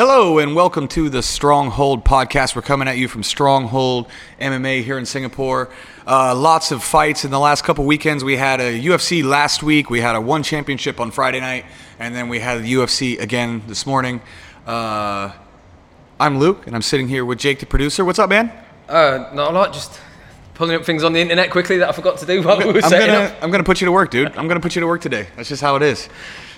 Hello and welcome to the Stronghold podcast. We're coming at you from Stronghold MMA here in Singapore. Uh, lots of fights in the last couple weekends. We had a UFC last week. We had a one championship on Friday night, and then we had the UFC again this morning. Uh, I'm Luke, and I'm sitting here with Jake, the producer. What's up, man? Uh, not a lot. Just pulling up things on the internet quickly that I forgot to do while we were I'm setting gonna, up. I'm gonna put you to work, dude. I'm gonna put you to work today. That's just how it is.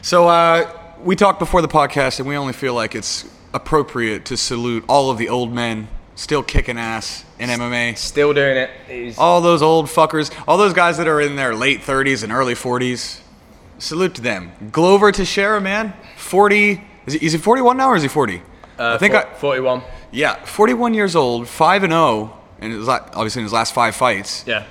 So uh, we talked before the podcast, and we only feel like it's appropriate to salute all of the old men still kicking ass in MMA. Still doing it. He's- All those old fuckers, all those guys that are in their late 30s and early 40s. Salute to them. Glover Teixeira, man, 40. Is he, is he 41 now or is he 40? uh, I think four- I, 41. yeah, 41 years old, 5 and 0, and his, la- obviously in his last five fights. Yeah.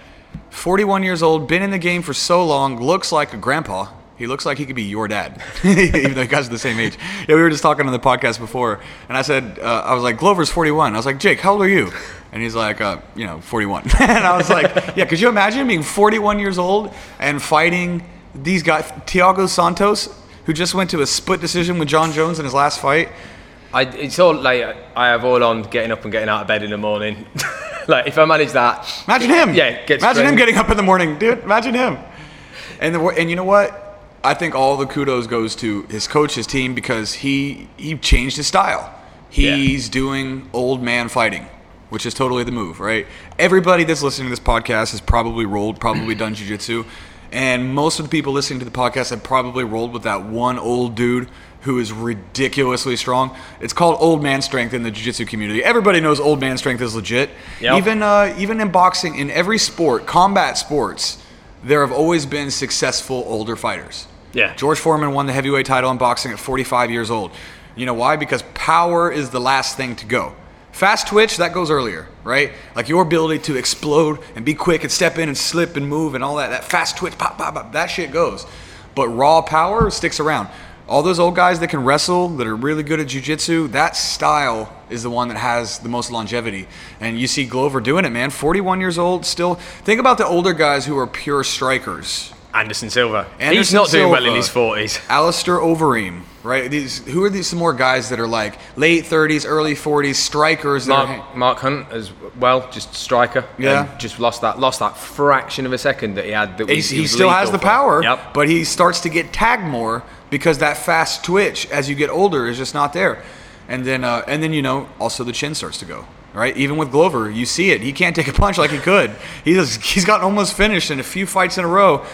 41 years old, been in the game for so long, looks like a grandpa. He looks like he could be your dad, even though you guys are the same age. Yeah, we were just talking on the podcast before, and I said, uh, I was like, Glover's 41. I was like, Jake, how old are you? And he's like, uh, you know, 41. and I was like, yeah, could you imagine being 41 years old and fighting these guys, Thiago Santos, who just went to a split decision with Jon Jones in his last fight? I, it's all like I have all on getting up and getting out of bed in the morning. like if I manage that, Imagine him. Yeah, Imagine him getting up in the morning, dude. Imagine him. And the, and you know what? I think all the kudos goes to his coach, his team, because he he changed his style. He's doing old man fighting, which is totally the move, right? Everybody that's listening to this podcast has probably rolled, probably done jujitsu, and most of the people listening to the podcast have probably rolled with that one old dude who is ridiculously strong. It's called old man strength in the jiu-jitsu community. Everybody knows old man strength is legit. Yep. Even uh, even in boxing, in every sport, combat sports, there have always been successful older fighters. Yeah. George Foreman won the heavyweight title in boxing at 45 years old. You know why? Because power is the last thing to go. Fast twitch, that goes earlier, right? Like your ability to explode and be quick and step in and slip and move and all that, that fast twitch, pop, pop, pop, that shit goes. But raw power sticks around. All those old guys that can wrestle, that are really good at jujitsu, that style is the one that has the most longevity. And you see Glover doing it, man. 41 years old, still. Think about the older guys who are pure strikers. Anderson Silva. He's Anderson not doing well in his 40s. Alistair Overeem, right? These who are these some more guys that are like late 30s, early 40s strikers that are Mark, Mark Hunt as well, just striker. Yeah. And just lost that lost that fraction of a second that he had. That He, was, he was still has the for. power, Yep. but he starts to get tagged more because that fast twitch as you get older is just not there. And then, uh, and then you know, also the chin starts to go. Right, even with Glover, you see it. He can't take a punch like he could. He just, he's gotten almost finished in a few fights in a row,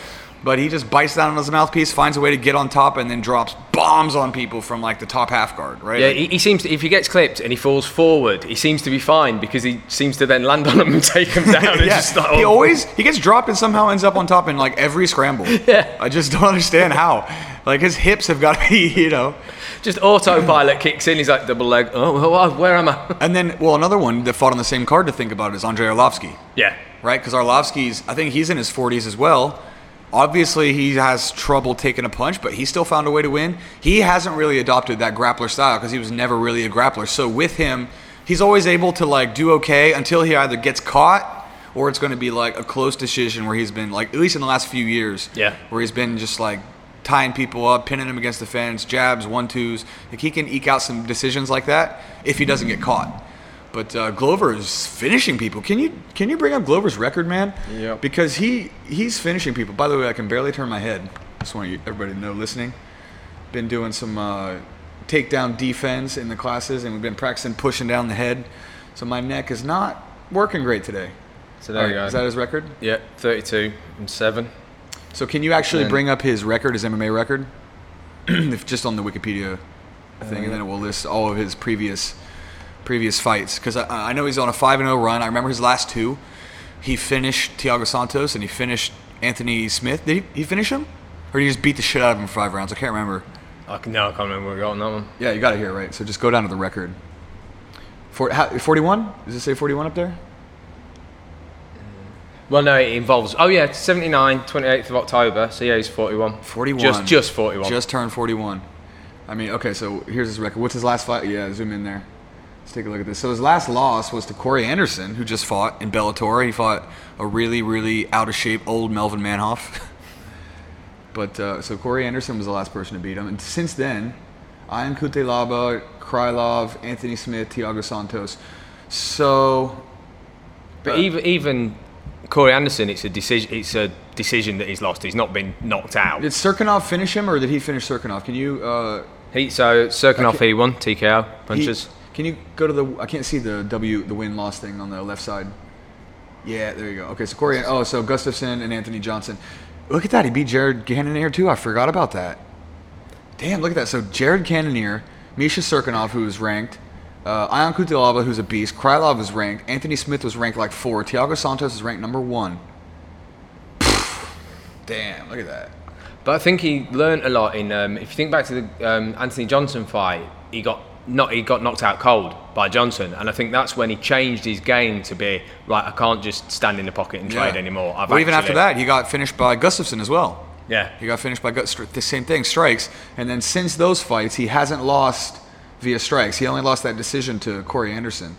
but he just bites down on his mouthpiece, finds a way to get on top, and then drops bombs on people from like the top half guard. Right? Yeah, Like, he, he seems to, if he gets clipped and he falls forward, he seems to be fine because he seems to then land on him and take him down and yeah, just start. he always he gets dropped and somehow ends up on top in like every scramble. Yeah. I just don't understand how. Like his hips have got to be, you know. just autopilot kicks in. He's like double leg. Oh, where am I? And then, well, another one that fought on the same card to think about is Andrei Arlovsky, yeah, right? Because Arlovsky's, I think he's in his 40s as well. Obviously, he has trouble taking a punch, but he still found a way to win. He hasn't really adopted that grappler style because he was never really a grappler. So with him, he's always able to like do okay until he either gets caught or it's going to be like a close decision where he's been like at least in the last few years, Yeah. where he's been just like tying people up, pinning them against the fence, jabs, one twos. Like he can eke out some decisions like that if he doesn't get caught. But uh, Glover is finishing people. Can you can you bring up Glover's record, man? Yep. Because he he's finishing people. By the way, I can barely turn my head. Just want you everybody to know listening. Been doing some uh, takedown defense in the classes, and we've been practicing pushing down the head. So my neck is not working great today. so there you go. Is that his record? yeah, 32 and seven. So can you actually Then- bring up his record, his MMA record, if just on the Wikipedia thing, and then it will list all of his previous previous fights? Because I, I know he's on a five and zero run. I remember his last two. He finished Thiago Santos and he finished Anthony Smith. Did he, he finish him, or did he just beat the shit out of him for five rounds? I can't remember. I can, no, I can't remember where we got on that one. Yeah, you got it here, right? So just go down to the record. For, how, 41? Does it say 41 up there? Mm. Well, no, it involves. Oh yeah, 79, 28th of October. So yeah, he's 41. 41. Just just 41. Just turned 41. I mean, okay, so here's his record. What's his last fight? Yeah, zoom in there. Let's take a look at this. So his last loss was to Corey Anderson, who just fought in Bellator. He fought a really, really out of shape old Melvin Manhoef. but uh, so Corey Anderson was the last person to beat him, and since then, Ion Cutelaba, Krylov, Anthony Smith, Thiago Santos. So, But Uh, even even Corey Anderson, it's a decision. It's a decision that he's lost. He's not been knocked out. did Cirkunov finish him, or did he finish Cirkunov? Can you? Uh, He so Cirkunov he won TKO he- punches. Can you go to the? I can't see the W, the win loss thing on the left side. Yeah, there you go. Okay, so Corey. Oh, so Gustafsson and Anthony Johnson. Look at that. He beat Jared Cannonier too. I forgot about that. Damn, look at that. So Jared Cannonier, Misha Cirkunov, who's ranked, uh, Ion Cutelaba, who's a beast, Krylov is ranked, Anthony Smith was ranked like four, Thiago Santos is ranked number one. Damn, look at that. But I think he learned a lot in. Um, if you think back to the um, Anthony Johnson fight, he got not he got knocked out cold by Johnson, and I think that's when he changed his game to be right. I can't just stand in the pocket and trade Yeah. anymore. I've well, even after that, he got finished by Gustafsson as well. yeah, He got finished by the same thing, strikes. And then since those fights, he hasn't lost via strikes. He only lost that decision to Corey Anderson,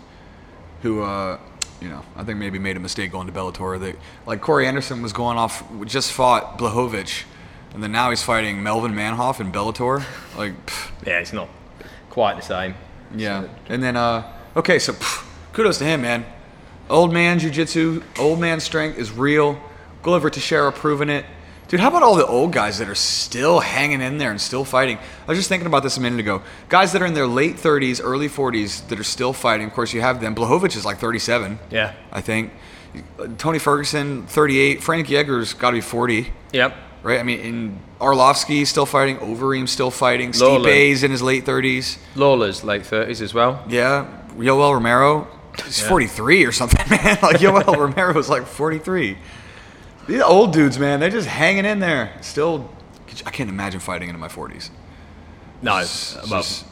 who, uh, you know, I think maybe made a mistake going to Bellator. That like Corey Anderson was going off, just fought Blachowicz, and then now he's fighting Melvin Manhoef in Bellator. Like, pff, yeah, it's not quite the same. yeah. And then, uh, okay, so pff, kudos to him, man. Old man jiu-jitsu, old man strength is real. Glover Teixeira proving it. Dude, how about all the old guys that are still hanging in there and still fighting? I was just thinking about this a minute ago. Guys that are in their late 30s, early 40s that are still fighting. Of course, you have them. Blachowicz is like 37, Yeah. I think. Tony Ferguson, 38. Frankie Edgar's got to be 40 Yep. Right? I mean, in Arlovsky still fighting, Overeem still fighting, Lawler. Stipe's in his late 30s. Lawler's late thirties as well. Yeah, Yoel Romero, he's 43 or something, man. Like Yoel Romero was like 43. These old dudes, man, they're just hanging in there. Still, I can't imagine fighting into my 40s. No, It's just-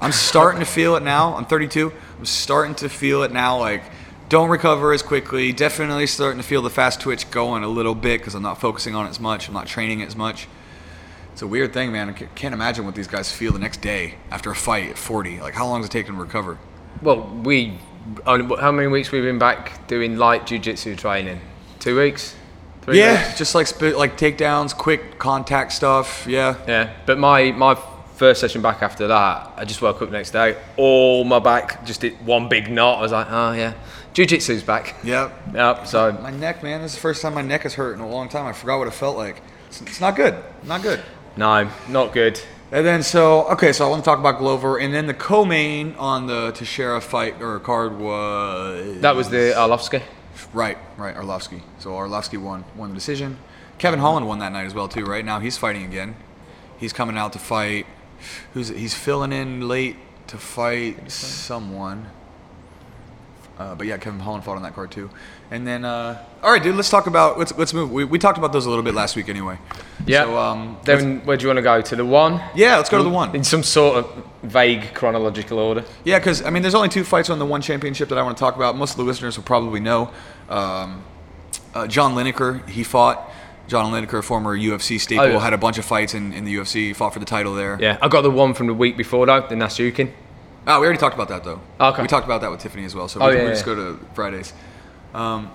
I'm starting to feel it now. I'm 32. I'm starting to feel it now. Like, don't recover as quickly. Definitely starting to feel the fast twitch going a little bit because I'm not focusing on it as much. I'm not training it as much. It's a weird thing, man. I can't imagine what these guys feel the next day after a fight at 40. Like, how long does it take them to recover? well, we. Only, how many weeks we've been back doing light jiu-jitsu training? Two weeks. Three yeah, weeks? just like sp- like takedowns, quick contact stuff. Yeah. Yeah, but my my first session back after that, I just woke up the next day, all my back just did one big knot. I was like, oh yeah, jiu-jitsu's back. Yep. Yep. So My neck, man. This is the first time my neck has hurt in a long time. I forgot what it felt like. It's, it's not good. Not good. no, not good. And then so okay, so I want to talk about Glover, and then the co-main on the Teixeira fight or card was That was the Arlovsky. right, right, Arlovsky. So Arlovsky won won the decision. Kevin Holland won that night as well too, right? Now he's fighting again. He's coming out to fight. Who's he's filling in late to fight someone. Uh, but yeah, Kevin Holland fought on that card too. And then, uh, all right, dude, let's talk about let's let's move. We, we talked about those a little bit last week anyway. Yeah. So um, Then where do you want to go to the one? yeah, let's go to the one. In some sort of vague chronological order. Yeah, because I mean, there's only two fights on the one championship that I want to talk about. Most of the listeners will probably know. Um, uh, John Lineker, he fought. John Lineker, former UFC staple, Oh, yeah. had a bunch of fights in, in the UFC. Fought for the title there. Yeah, I got the one from the week before though, the Nasukin. Oh, we already talked about that though. Okay. We talked about that with Tiffany as well. So Oh, we, yeah, we just yeah. go to Fridays. Um,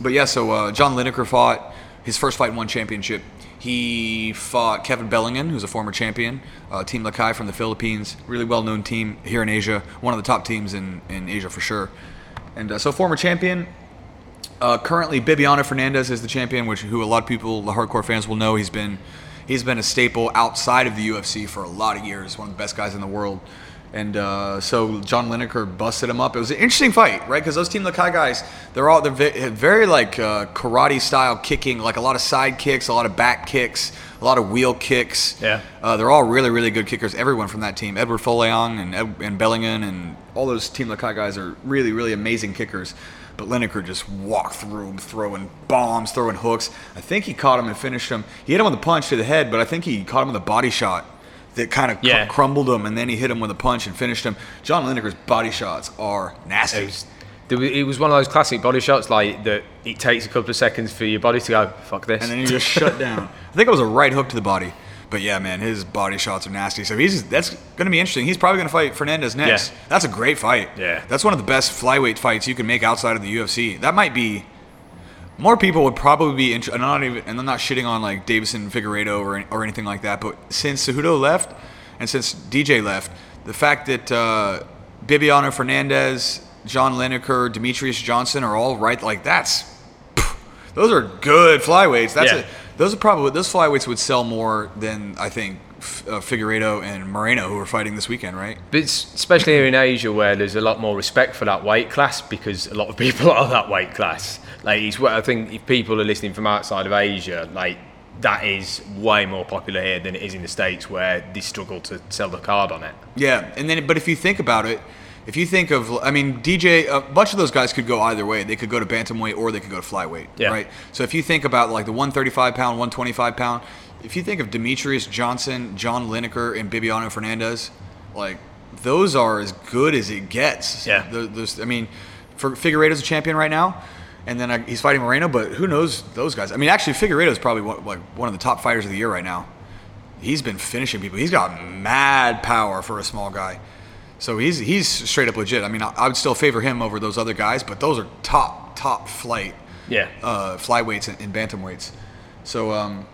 but yeah, so uh, John Lineker fought his first fight in one championship. He fought Kevin Belingon, who's a former champion, uh, Team Lakay from the Philippines, really well-known team here in Asia, one of the top teams in, in Asia for sure. And uh, so former champion, uh, currently, Bibiano Fernandes is the champion, which who a lot of people, the hardcore fans, will know. He's been he's been a staple outside of the UFC for a lot of years. One of the best guys in the world. And uh, so John Lineker busted him up. It was an interesting fight, right? Because those Team Lakay guys, they're all they're ve- very like uh, karate style kicking, like a lot of side kicks, a lot of back kicks, a lot of wheel kicks. Yeah. Uh, they're all really, really good kickers. Everyone from that team, Eduard Folayang and Ed, and Belingon and all those Team Lakay guys are really, really amazing kickers. But Lineker just walked through him, throwing bombs, throwing hooks. I think he caught him and finished him. He hit him with a punch to the head, but I think he caught him with a body shot that kind of cr- Yeah. crumbled him, and then he hit him with a punch and finished him. John Lineker's body shots are nasty. It was, it was one of those classic body shots like that. It takes a couple of seconds for your body to go fuck this. and then you just shut down. I think it was a right hook to the body. But yeah, man, his body shots are nasty. So he's that's going to be interesting. He's probably going to fight Fernandes next. Yeah. That's a great fight. Yeah. that's one of the best flyweight fights you can make outside of the UFC. That might be. More people would probably be interested. And I'm not even, and I'm not shitting on like Deiveson Figueiredo or or anything like that. But since Cejudo left, and since DJ left, the fact that uh, Bibiano Fernandes, John Lineker, Demetrious Johnson are all right, like that's those are good flyweights. That's Yeah. it. Those are probably those flyweights would sell more than I think uh, Figueiredo and Moreno who are fighting this weekend, right? But it's, especially here in Asia, where there's a lot more respect for that weight class because a lot of people are that weight class. Like, it's, what I think if people are listening from outside of Asia, like that is way more popular here than it is in the states, where they struggle to sell the card on it. Yeah, and then but if you think about it, if you think of, I mean, DJ, a uh, bunch of those guys could go either way. They could go to bantamweight or they could go to flyweight, Yeah. right? So if you think about like the 135 pound, 125 pound, if you think of Demetrious Johnson, John Lineker, and Bibiano Fernandes, like those are as good as it gets. Yeah. Tho- those, I mean, for Figueiredo's a champion right now. And then uh, he's fighting Moreno, but who knows those guys? I mean, actually, Figueiredo is probably one, like one of the top fighters of the year right now he's been finishing people. He's got mad power for a small guy. So he's he's straight up legit. I mean, I, I would still favor him over those other guys, but those are top top flight Yeah. uh, flyweights and, and bantamweights. So um,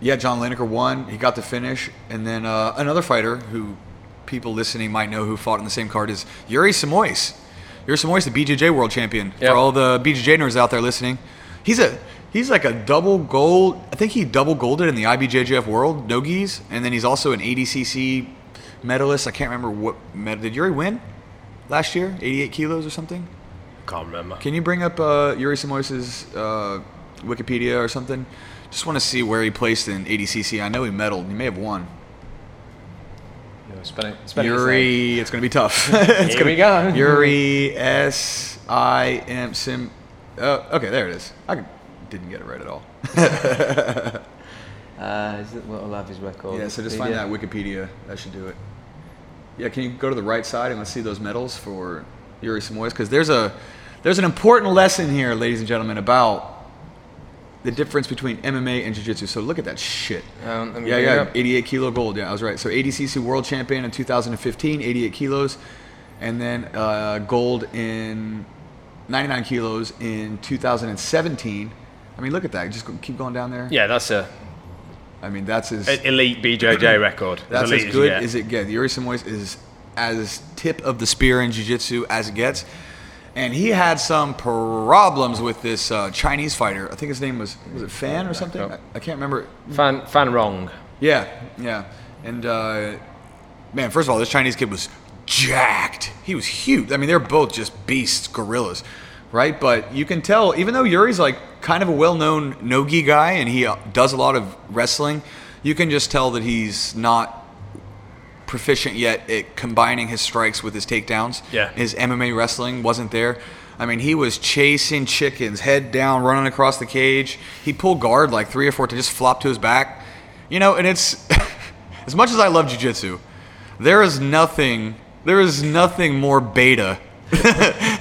yeah, John Lineker won. He got the finish, and then uh, another fighter who people listening might know who fought in the same card is Yuri Simões. Yuri Simões, the BJJ world champion. Yep. For all the BJJ nerds out there listening, he's a he's like a double gold. I think he double golded in the IBJJF world no gis, and then he's also an ADCC medalist. I can't remember what medal did Yuri win last year, 88 kilos or something. Can't remember. Can you bring up uh, Yuri Simões's uh, Wikipedia or something? Just want to see where he placed in ADCC. I know he medaled. He may have won. You know, spell it- spell it his name. Yuri, it's going to be tough. it's Here gonna, we go. Yuri S I M Sim. Uh, okay, there it is. I didn't get it right at all. Uh, is it, what will have his record? Yeah, so just find that Wikipedia. That should do it. Yeah, can you go to the right side and let's see those medals for Yuri Simões? Because there's a there's an important lesson here, ladies and gentlemen, about the difference between MMA and Jiu-Jitsu. So look at that shit. Um, yeah, yeah, 88 kilo gold. Yeah, I was right. So ADCC World Champion in 2015, 88 kilos, and then uh, gold in 99 kilos in 2017. I mean, look at that. Just keep going down there. Yeah, that's a I mean, that's as e- elite BJJ record. that's elite as good as it gets. Yuri Simões is as tip of the spear in jiu-jitsu as it gets. And he had some problems with this uh, Chinese fighter. I think his name was was it Fan or something? I, I can't remember. Fan Fan Rong. Yeah, yeah. And uh, man, first of all, this Chinese kid was jacked. He was huge. I mean, they're both just beasts, gorillas, right? But you can tell, even though Yuri's like kind of a well-known nogi guy and he uh, does a lot of wrestling, you can just tell that he's not proficient yet at combining his strikes with his takedowns. Yeah. His MMA wrestling wasn't there. I mean, he was chasing chickens, head down, running across the cage. He pulled guard like three or four to just flop to his back. You know, and it's as much as I love jiu-jitsu, there is nothing there is nothing more beta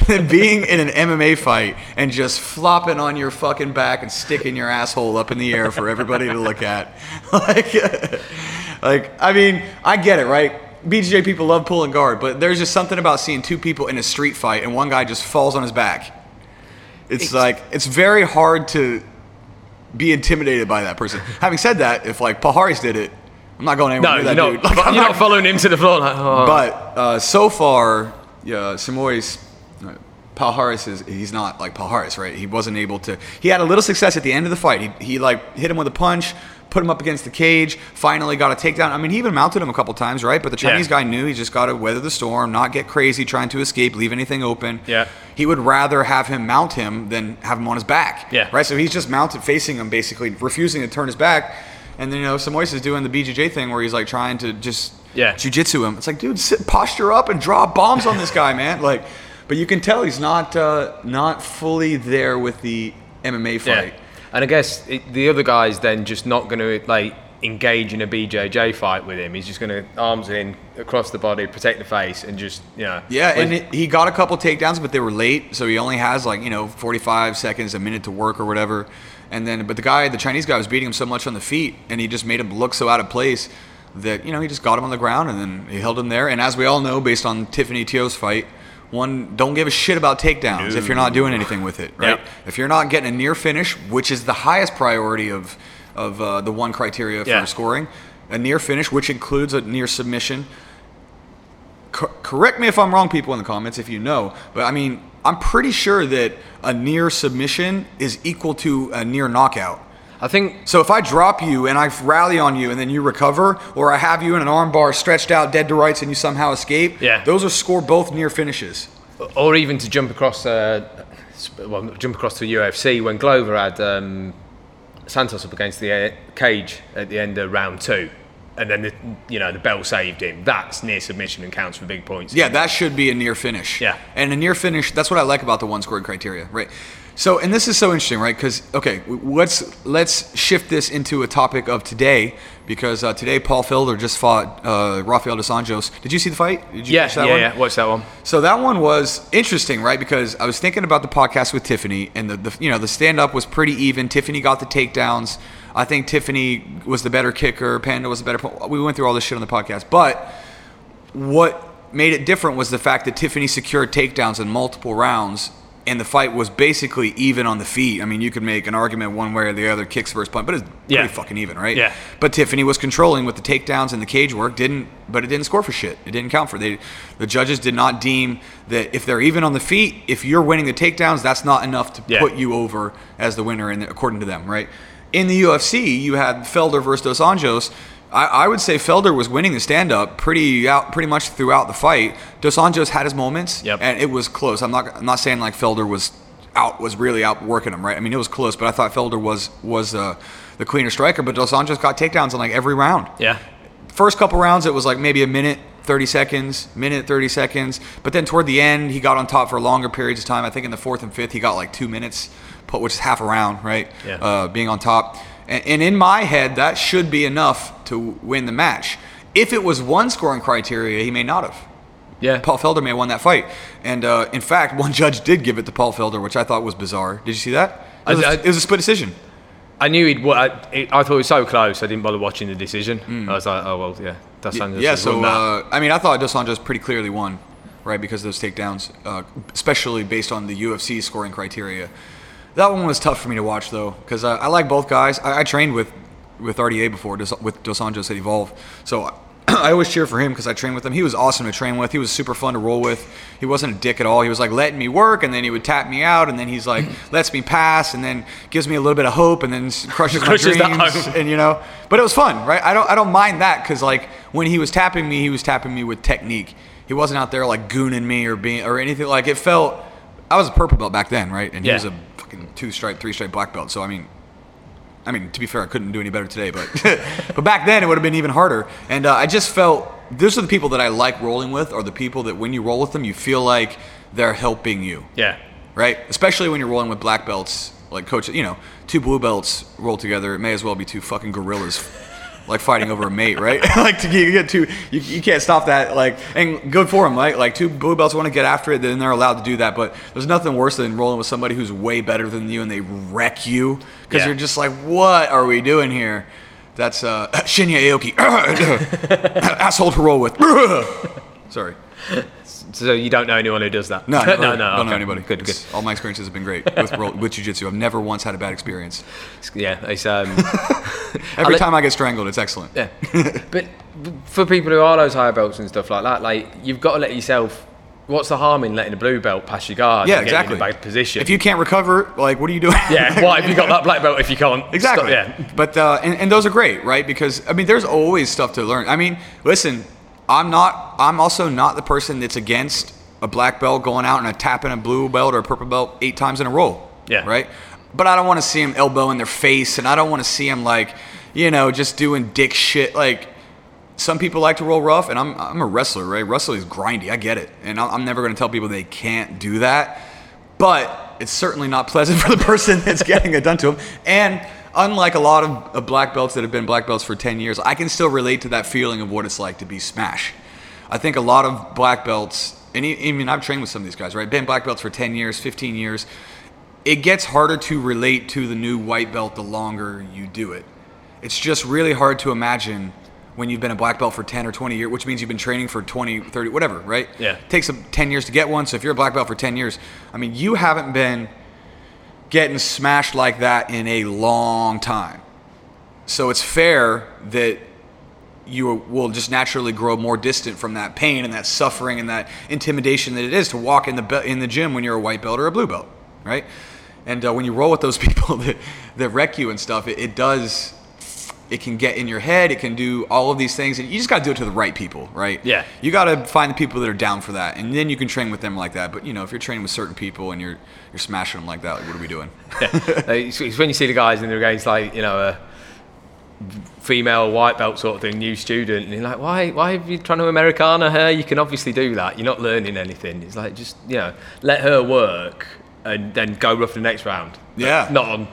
than being in an MMA fight and just flopping on your fucking back and sticking your asshole up in the air for everybody to look at. Like, like I mean, I get it, right? BJJ people love pulling guard, but there's just something about seeing two people in a street fight and one guy just falls on his back. It's, It's- like it's very hard to be intimidated by that person. Having said that, if like Paul Harris did it, I'm not going anywhere No, near you're that not. dude. Like, I'm you're not- not following him to the floor. Like, oh. but uh, so far, yeah, Simões, uh, Paul Harris is he's not like Paul Harris, right? He wasn't able to. He had a little success at the end of the fight. He, he like hit him with a punch, put him up against the cage. Finally, got a takedown. I mean, he even mounted him a couple times, right? But the Chinese Yeah. guy knew he just got to weather the storm, not get crazy, trying to escape, leave anything open. Yeah. He would rather have him mount him than have him on his back. Yeah. Right. So he's just mounted, facing him, basically refusing to turn his back. And then you know, Simões is doing the BJJ thing where he's like trying to just Yeah. jujitsu him. It's like, dude, sit, posture up and draw bombs on this guy, man. Like, but you can tell he's not uh, not fully there with the MMA fight. Yeah. And I guess it, the other guy's then just not going to like engage in a BJJ fight with him. He's just going to arms in across the body, protect the face, and just you know. Yeah, Like, and it, he got a couple takedowns, but they were late, so he only has like you know 45 seconds, a minute to work or whatever. And then, but the guy, the Chinese guy, was beating him so much on the feet, and he just made him look so out of place that you know he just got him on the ground, and then he held him there. And as we all know, based on Tiffany Teo's fight, one don't give a shit about takedowns if you're not doing anything with it, right? Yep. If you're not getting a near finish, which is the highest priority of of uh, the one criteria for Yeah. scoring, a near finish, which includes a near submission. Co- correct me if I'm wrong, people in the comments, if you know. But I mean, I'm pretty sure that a near submission is equal to a near knockout. I think So if I drop you and I rally on you and then you recover, or I have you in an armbar stretched out dead to rights and you somehow escape, Yeah. those are score both near finishes. or even to jump across, uh, well, jump across to UFC when Glover had um, Santos up against the uh, cage at the end of round two, and then the, you know the bell saved him. That's near submission and counts for big points. Yeah, that should be a near finish. Yeah. And a near finish, that's what I like about the one scoring criteria, right? So, and this is so interesting, right? Because okay, let's let's shift this into a topic of today because uh, today Paul Felder just fought uh, Rafael dos Anjos. Did you see the fight? Did you yeah, catch that yeah, one? yeah. Watch that one. So that one was interesting, right? Because I was thinking about the podcast with Tiffany, and the, the you know the stand up was pretty even. Tiffany got the takedowns. I think Tiffany was the better kicker. Panda was the better. We went through all this shit on the podcast, but what made it different was the fact that Tiffany secured takedowns in multiple rounds, and the fight was basically even on the feet. I mean, you could make an argument one way or the other, kicks versus punch, but it's Yeah. pretty fucking even, right? Yeah. But Tiffany was controlling with the takedowns and the cage work. Didn't, but it didn't score for shit. It didn't count for. They, the judges did not deem that if they're even on the feet, if you're winning the takedowns, that's not enough to Yeah. put you over as the winner, in the, according to them, right? In the UFC, you had Felder versus Dos Anjos. I, I would say Felder was winning the stand-up pretty out, pretty much throughout the fight. Dos Anjos had his moments, Yep. and it was close. I'm not, I'm not saying like Felder was out, was really out working him, right? I mean, it was close, but I thought Felder was was uh, the cleaner striker. But Dos Anjos got takedowns in like every round Yeah, first couple rounds it was like maybe a minute 30 seconds minute 30 seconds but then toward the end he got on top for longer periods of time i think in the fourth and fifth he got like two minutes put which is half a round right Yeah. uh, being on top and, and in my head that should be enough to win the match if it was one scoring criteria he may not have yeah. Paul Felder may have won that fight, and uh, in fact, one judge did give it to Paul Felder, which I thought was bizarre. Did you see that? It was, a- I- I- it was a split decision. I knew he'd. I, I thought it was so close. I didn't bother watching the decision. I was like, oh well, yeah. That's Mm. Yeah, so uh, I mean, I thought Dos Anjos pretty clearly won, right, because of those takedowns, uh, especially based on the UFC scoring criteria. That one was tough for me to watch though, because I, I like both guys. I, I trained with with RDA before with Dos Anjos at Evolve, so I always cheer for him because I trained with him. He was awesome to train with. He was super fun to roll with. He wasn't a dick at all. He was like letting me work, and then he would tap me out, and then he's like lets me pass, and then gives me a little bit of hope, and then crushes my Crushes that dreams, and you know. But it was fun, right? I don't I don't mind that because like when he was tapping me, he was tapping me with technique. He wasn't out there like gooning me or being or anything like it felt. I was a purple belt back then, right? And he was a fucking two stripe, three stripe black belt. So I mean, I mean, to be fair, I couldn't do any better today, but but back then it would have been even harder. And uh, I just felt those are the people that I like rolling with, are the people that when you roll with them, you feel like they're helping you, yeah, right? Especially when you're rolling with black belts, like coach, you know, two blue belts roll together. It may as well be two fucking gorillas. Like fighting over a mate, right? like to you get two, you, you can't stop that. Like, and good for them, right? Like two blue belts want to get after it, then they're allowed to do that. But there's nothing worse than rolling with somebody who's way better than you and they wreck you because Yeah. you're just like, what are we doing here? That's uh, Shinya Aoki, asshole to roll with. Sorry, so you don't know anyone who does that. no, no, no, no. don't know anybody. Good, good. All my experiences have been great with with jujitsu. I've never once had a bad experience. Yeah, it's um. Every let- time I get strangled, it's excellent. Yeah, but for people who are those higher belts and stuff like that, like you've got to let yourself. What's the harm in letting a blue belt pass your guard? Yeah, and get exactly. In a bad position. If you can't recover, like, what are you doing? yeah, why have you got that black belt if you can't? Exactly. Stop, yeah. But uh, and, and those are great, right? Because I mean, there's always stuff to learn. I mean, listen, I'm not. I'm also not the person that's against a black belt going out and a tapping a blue belt or a purple belt eight times in a row. Yeah. Right. But I don't want to see him elbow in their face, and I don't want to see him like, you know, just doing dick shit. Like, some people like to roll rough, and I'm I'm a wrestler, right? Wrestling is grindy. I get it, and I'm never going to tell people they can't do that. But it's certainly not pleasant for the person that's getting it done to them. And unlike a lot of, black belts that have been black belts for 10 years, I can still relate to that feeling of what it's like to be smash. I think a lot of black belts, and I mean, I've trained with some of these guys, right? Been black belts for 10 years, 15 years. It gets harder to relate to the new white belt the longer you do it. It's just really hard to imagine when you've been a black belt for 10 or 20 years, which means you've been training for 20, 30, whatever, right? Yeah. It takes them 10 years to get one. So if you're a black belt for 10 years, I mean, you haven't been getting smashed like that in a long time. So it's fair that you will just naturally grow more distant from that pain and that suffering and that intimidation that it is to walk in the be- in the gym when you're a white belt or a blue belt, right? And uh, when you roll with those people that, that wreck you and stuff, it, it does it can get in your head. It can do all of these things, and you just got to do it to the right people, right? Yeah. You got to find the people that are down for that, and then you can train with them like that. But you know, if you're training with certain people and you're you're smashing them like that, like, what are we doing? Like, it's, it's when you see the guys and they're against like you know a female white belt sort of thing, new student, and you're like, why why are you trying to Americana her? You can obviously do that. You're not learning anything. It's like just you know let her work and then go rough the next round. Yeah. Not on.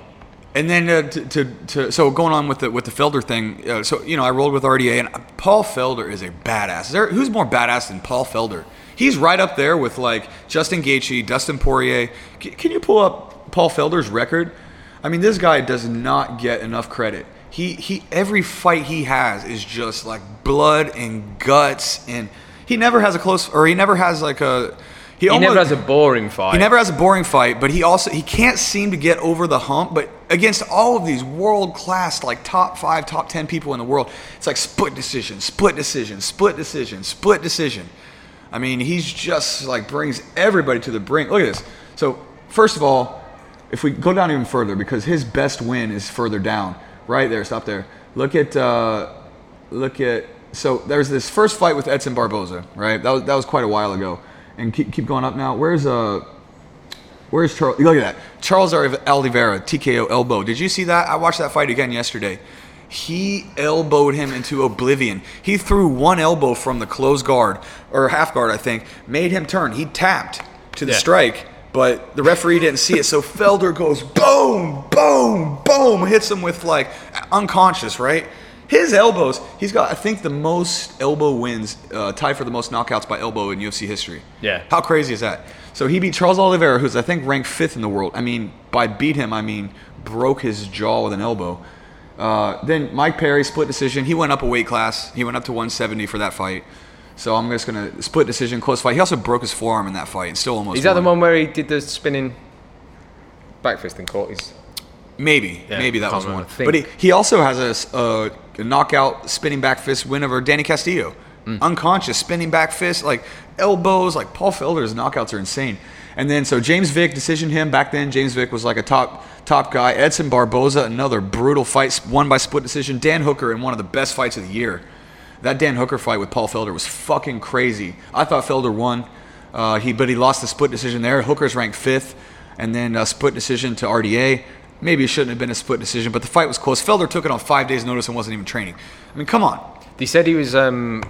And then uh, to, to, to so going on with the with the Felder thing, uh, so you know I rolled with RDA, and Paul Felder is a badass. Is there, who's more badass than Paul Felder? He's right up there with like Justin Gaethje, Dustin Poirier. C- can you pull up Paul Felder's record? I mean, this guy does not get enough credit. He he every fight he has is just like blood and guts, and he never has a close or he never has like a He never has a boring fight. he never has a boring fight, but he also he can't seem to get over the hump. But against all of these world class, like top five, top ten people in the world, it's like split decision, split decision, split decision, split decision. I mean, he's just like brings everybody to the brink. Look at this. So first of all, if we go down even further, because his best win is further down, right there. Stop there. Look at uh, look at. So there's this first fight with Edson Barboza, right? That was that was quite a while ago. And keep, keep going up now. Where's uh Where's Charles? Look at that. Charles Oliveira, TKO elbow. Did you see that? I watched that fight again yesterday. He elbowed him into oblivion. He threw one elbow from the close guard, or half guard, I think, made him turn. He tapped to the Yeah. strike, but the referee didn't see it. So Felder goes boom, boom, boom, hits him with like unconscious, right? His elbows, he's got, I think, the most elbow wins, uh, tied for the most knockouts by elbow in UFC history. Yeah. How crazy is that? So he beat Charles Oliveira, who's I think ranked fifth in the world. I mean, by beat him, I mean broke his jaw with an elbow. Uh, then Mike Perry split decision. He went up a weight class. He went up to 170 for that fight. So I'm just gonna split decision, close fight. He also broke his forearm in that fight and still almost. Is that the one where he did the spinning back fist and caught his? Maybe, Yeah, maybe that was remember. one. But he, he also has a a knockout spinning back fist win over Danny Castillo. Mm. Unconscious spinning back fist, like elbows, like Paul Felder's knockouts are insane. And then so James Vick decisioned him back then. James Vick was like a top top guy. Edson Barboza, another brutal fight, won by split decision. Dan Hooker in one of the best fights of the year. That Dan Hooker fight with Paul Felder was fucking crazy. I thought Felder won, uh, he but he lost the split decision there. Hooker's ranked fifth, and then a split decision to RDA. Maybe it shouldn't have been a split decision, but the fight was close. Felder took it on five days' notice and wasn't even training. I mean, come on. They said he was um,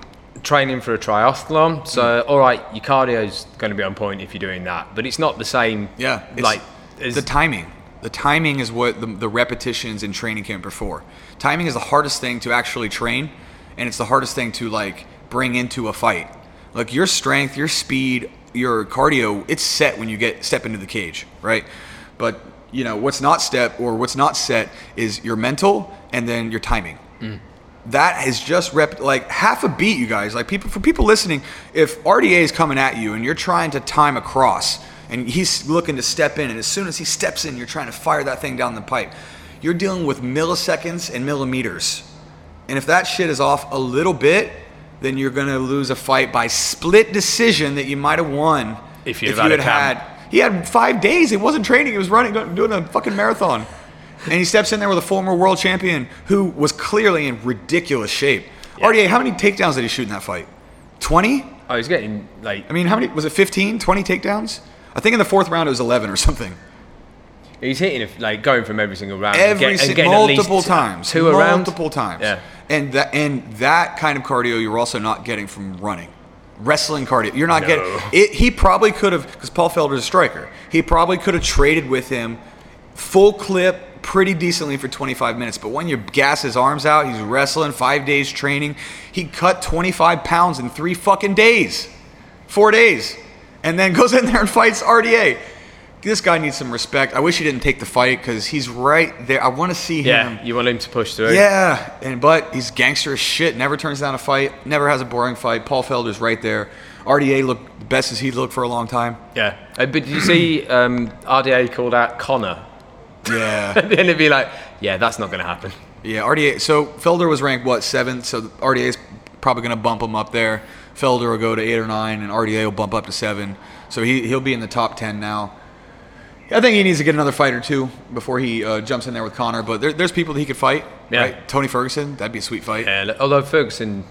training for a triathlon. So, mm. all right, your cardio's going to be on point if you're doing that, but it's not the same. Yeah, it's like the timing. The timing is what the, the repetitions in training camp are for. Timing is the hardest thing to actually train, and it's the hardest thing to like bring into a fight. Like your strength, your speed, your cardio, it's set when you get step into the cage, right? But you know what's not step or what's not set is your mental and then your timing mm. That is just rep like half a beat you guys. Like people for people listening if rda is coming at you and you're trying to time a cross and he's looking to step in and as soon as he steps in you're trying to fire that thing down the pipe you're dealing with milliseconds and millimeters. And if that shit is off a little bit then you're going to lose a fight by split decision that you might have won If you had, had he had five days he wasn't training he was running doing a fucking marathon and he steps in there with a former world champion who was clearly in ridiculous shape. RDA, how many takedowns did he shoot in that fight? 20? oh, he's getting like I mean, how many? Was it 15, 20 takedowns? I think in the fourth round it was 11 or something. he's hitting it like going from every single round, and Every get- and si- getting at least multiple times. two around, Multiple times. Yeah. And that and that kind of cardio you're also not getting from running. Wrestling cardio. You're not No. getting it. He probably could have because Paul Felder's a striker. He probably could have traded with him full clip pretty decently for 25 minutes. But when you gas his arms out, he's wrestling five days training. He cut 25 pounds in three fucking days, four days, and then goes in there and fights RDA. This guy needs some respect. I wish he didn't take the fight because he's right there. I want to see him. Yeah, you want him to push through. Yeah, and but he's gangster as shit. Never turns down a fight. Never has a boring fight. Paul Felder's right there. RDA looked the best as he'd looked for a long time. yeah. Uh, but did you see um, RDA called out Conor? Yeah. and it'd be like, yeah, that's not going to happen. Yeah, RDA. So Felder was ranked what seventh. So RDA is probably going to bump him up there. Felder will go to eight or nine, and RDA will bump up to seven. So he he'll be in the top ten now. I think he needs to get another fight or two before he uh, jumps in there with Conor. But there, there's people that he could fight. Yeah. Right? Tony Ferguson, that'd be a sweet fight. Yeah, although Ferguson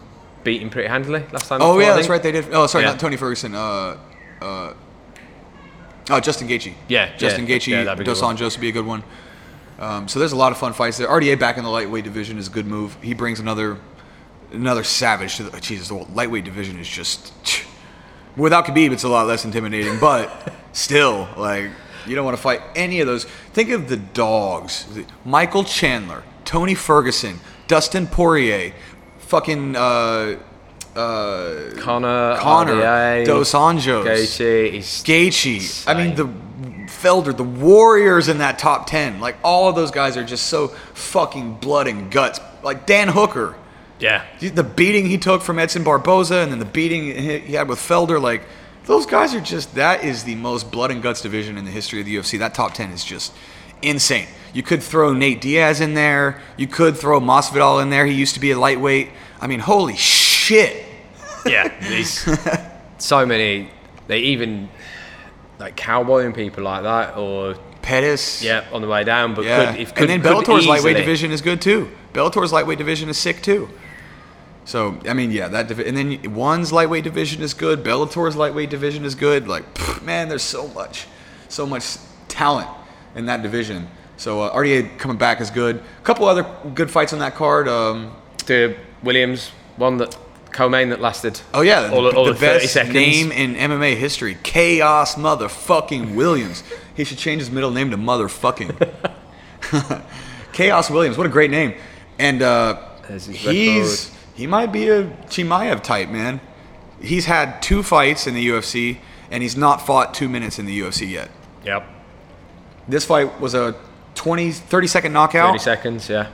beat him pretty handily last time. Oh before, yeah, that's right. They did. Oh, sorry, Yeah. not Tony Ferguson. Uh, uh, oh, Justin Gaethje. Yeah, Justin yeah, Gaethje. yeah, that'd be a good Dos. Anjos would be a good one. Um, so there's a lot of fun fights there. RDA back in the lightweight division is a good move. He brings another another savage to the. Jesus, the lightweight division is just. Without Khabib, it's a lot less intimidating, but still, like you don't want to fight any of those. Think of the dogs: Michael Chandler, Tony Ferguson, Dustin Poirier, fucking. Uh, uh, Conor, Conor, RDA, Dos Anjos, Gaethje, he's Gaethje. I mean, the Felder, the Warriors in that top ten. Like all of those guys are just so fucking blood and guts. Like Dan Hooker, yeah, the beating he took from Edson Barboza, and then the beating he he had with Felder. Like those guys are just. That is the most blood and guts division in the history of the UFC. That top ten is just insane. You could throw Nate Diaz in there. You could throw Masvidal in there. He used to be a lightweight. I mean, holy shit. yeah. There's so many. They even like cowboying people like that, or Pettis. yeah, on the way down. But Yeah, could, if could, and then Bellator's lightweight division is good too. Bellator's lightweight division is sick too. So I mean, yeah, that divi- and then one's lightweight division is good. Bellator's lightweight division is good. Like, pff, man, there's so much, so much talent in that division. So uh, RDA coming back is good. A couple other good fights on that card. Um, the Williams one that co-main that lasted. oh yeah, all, the, all the the 30 best seconds. name in MMA history, Chaos Motherfucking Williams. he should change his middle name to Motherfucking. Chaos Williams, what a great name. And uh, he's he might be a Chimaev type man. He's had two fights in the UFC, and he's not fought two minutes in the UFC yet. Yep, This fight was a 20, 30 second knockout. thirty seconds. Yeah,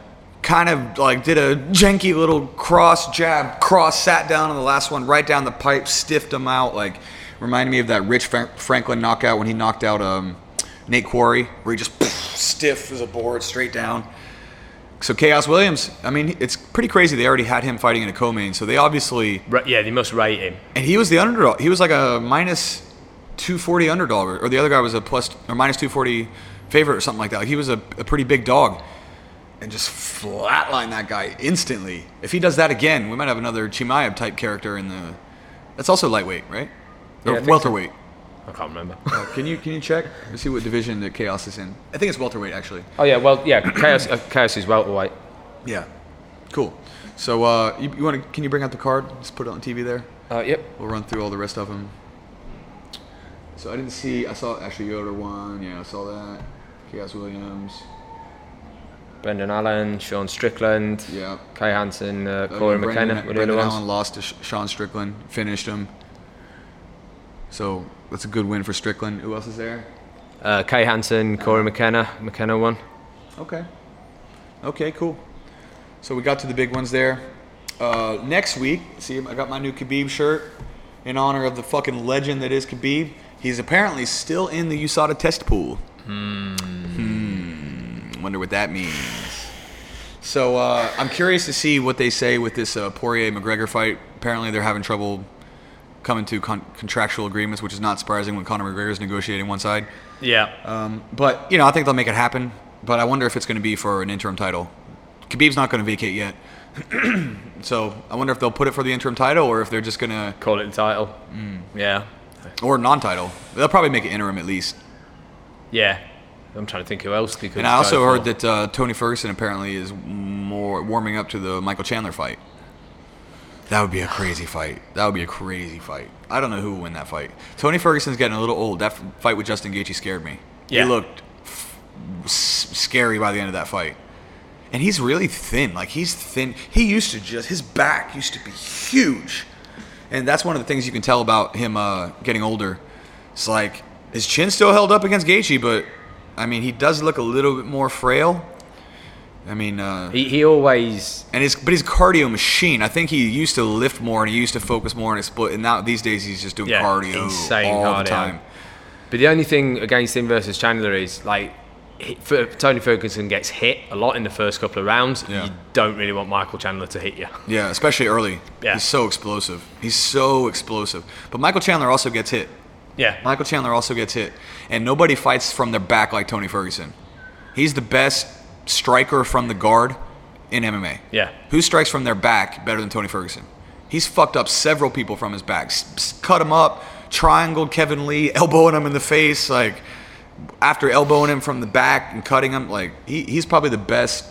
Kind of like did a janky little cross jab, cross, sat down on the last one, right down the pipe, stiffed him out. Like reminded me of that Rich Franklin knockout when he knocked out um, Nate Quarry, where he just stiff as a board, straight down. So Chaos Williams, I mean, it's pretty crazy. They already had him fighting in a co-main, so they obviously Ra- yeah, they must rate him. and he was the underdog. He was like a minus 240 underdog, or, or the other guy was a plus or minus 240 favorite or something like that. Like he was a, a pretty big dog, and just flatline that guy instantly. If he does that again, we might have another Chimaev type character in the. That's also lightweight, right? Yeah, I Or so. welterweight. I can't remember. Oh, can you can you check to see what division the Chaos is in? I think it's welterweight actually. oh yeah, well yeah, chaos. Uh, chaos is welterweight. Yeah, cool. So uh, you, you want to? Can you bring out the card? Just put it on TV there. Uh, yep. We'll run through all the rest of them. So I didn't see. I saw actually Yoder one. Yeah, I saw that. Chaos Williams. Brendan Allen, Sean Strickland, Yeah. Kay Hansen, uh, Corey Brendan, McKenna were the other Brendan. Allen lost to Sean Strickland. Finished him. So that's a good win for Strickland. Who else is there? Uh, Kay Hansen, Corey McKenna, McKenna won. Okay. Okay, cool. So we got to the big ones there. Uh, next week, see, I got my new Khabib shirt in honor of the fucking legend that is Khabib. He's apparently still in the USADA test pool. Hmm. Wonder what that means. So uh, I'm curious to see what they say with this uh, Poirier McGregor fight. Apparently, they're having trouble coming to con- contractual agreements, which is not surprising when Conor McGregor is negotiating one side. Yeah. Um, but you know, I think they'll make it happen. But I wonder if it's going to be for an interim title. Khabib's not going to vacate yet, so I wonder if they'll put it for the interim title or if they're just going to Call it the title. Yeah. or non-title. They'll probably make it interim at least. Yeah. I'm trying to think who else could. And I also heard for. that uh, Tony Ferguson apparently is more warming up to the Michael Chandler fight. That would be a crazy fight. That would be a crazy fight. I don't know who will win that fight. Tony Ferguson's getting a little old. That f- fight with Justin Gaethje scared me. Yeah. He looked f- scary by the end of that fight. And he's really thin. Like he's thin. He used to just his back used to be huge. And that's one of the things you can tell about him uh, getting older. It's like his chin still held up against Gaethje, but I mean he does look a little bit more frail. I mean, uh, he, he always and his but he's cardio machine. I think he used to lift more and he used to focus more on his split. And now these days he's just doing Yeah, cardio insane all cardio. the time. But the only thing against him versus Chandler is like Tony Ferguson gets hit a lot in the first couple of rounds. Yeah. You don't really want Michael Chandler to hit you. Yeah, especially early. Yeah. He's so explosive. He's so explosive. But Michael Chandler also gets hit. Yeah. Michael Chandler also gets hit. And nobody fights from their back like Tony Ferguson. He's the best striker from the guard in MMA. Yeah. Who strikes from their back better than Tony Ferguson? He's fucked up several people from his back. Cut him up, triangled Kevin Lee, elbowing him in the face. Like, after elbowing him from the back and cutting him, like, he, he's probably the best,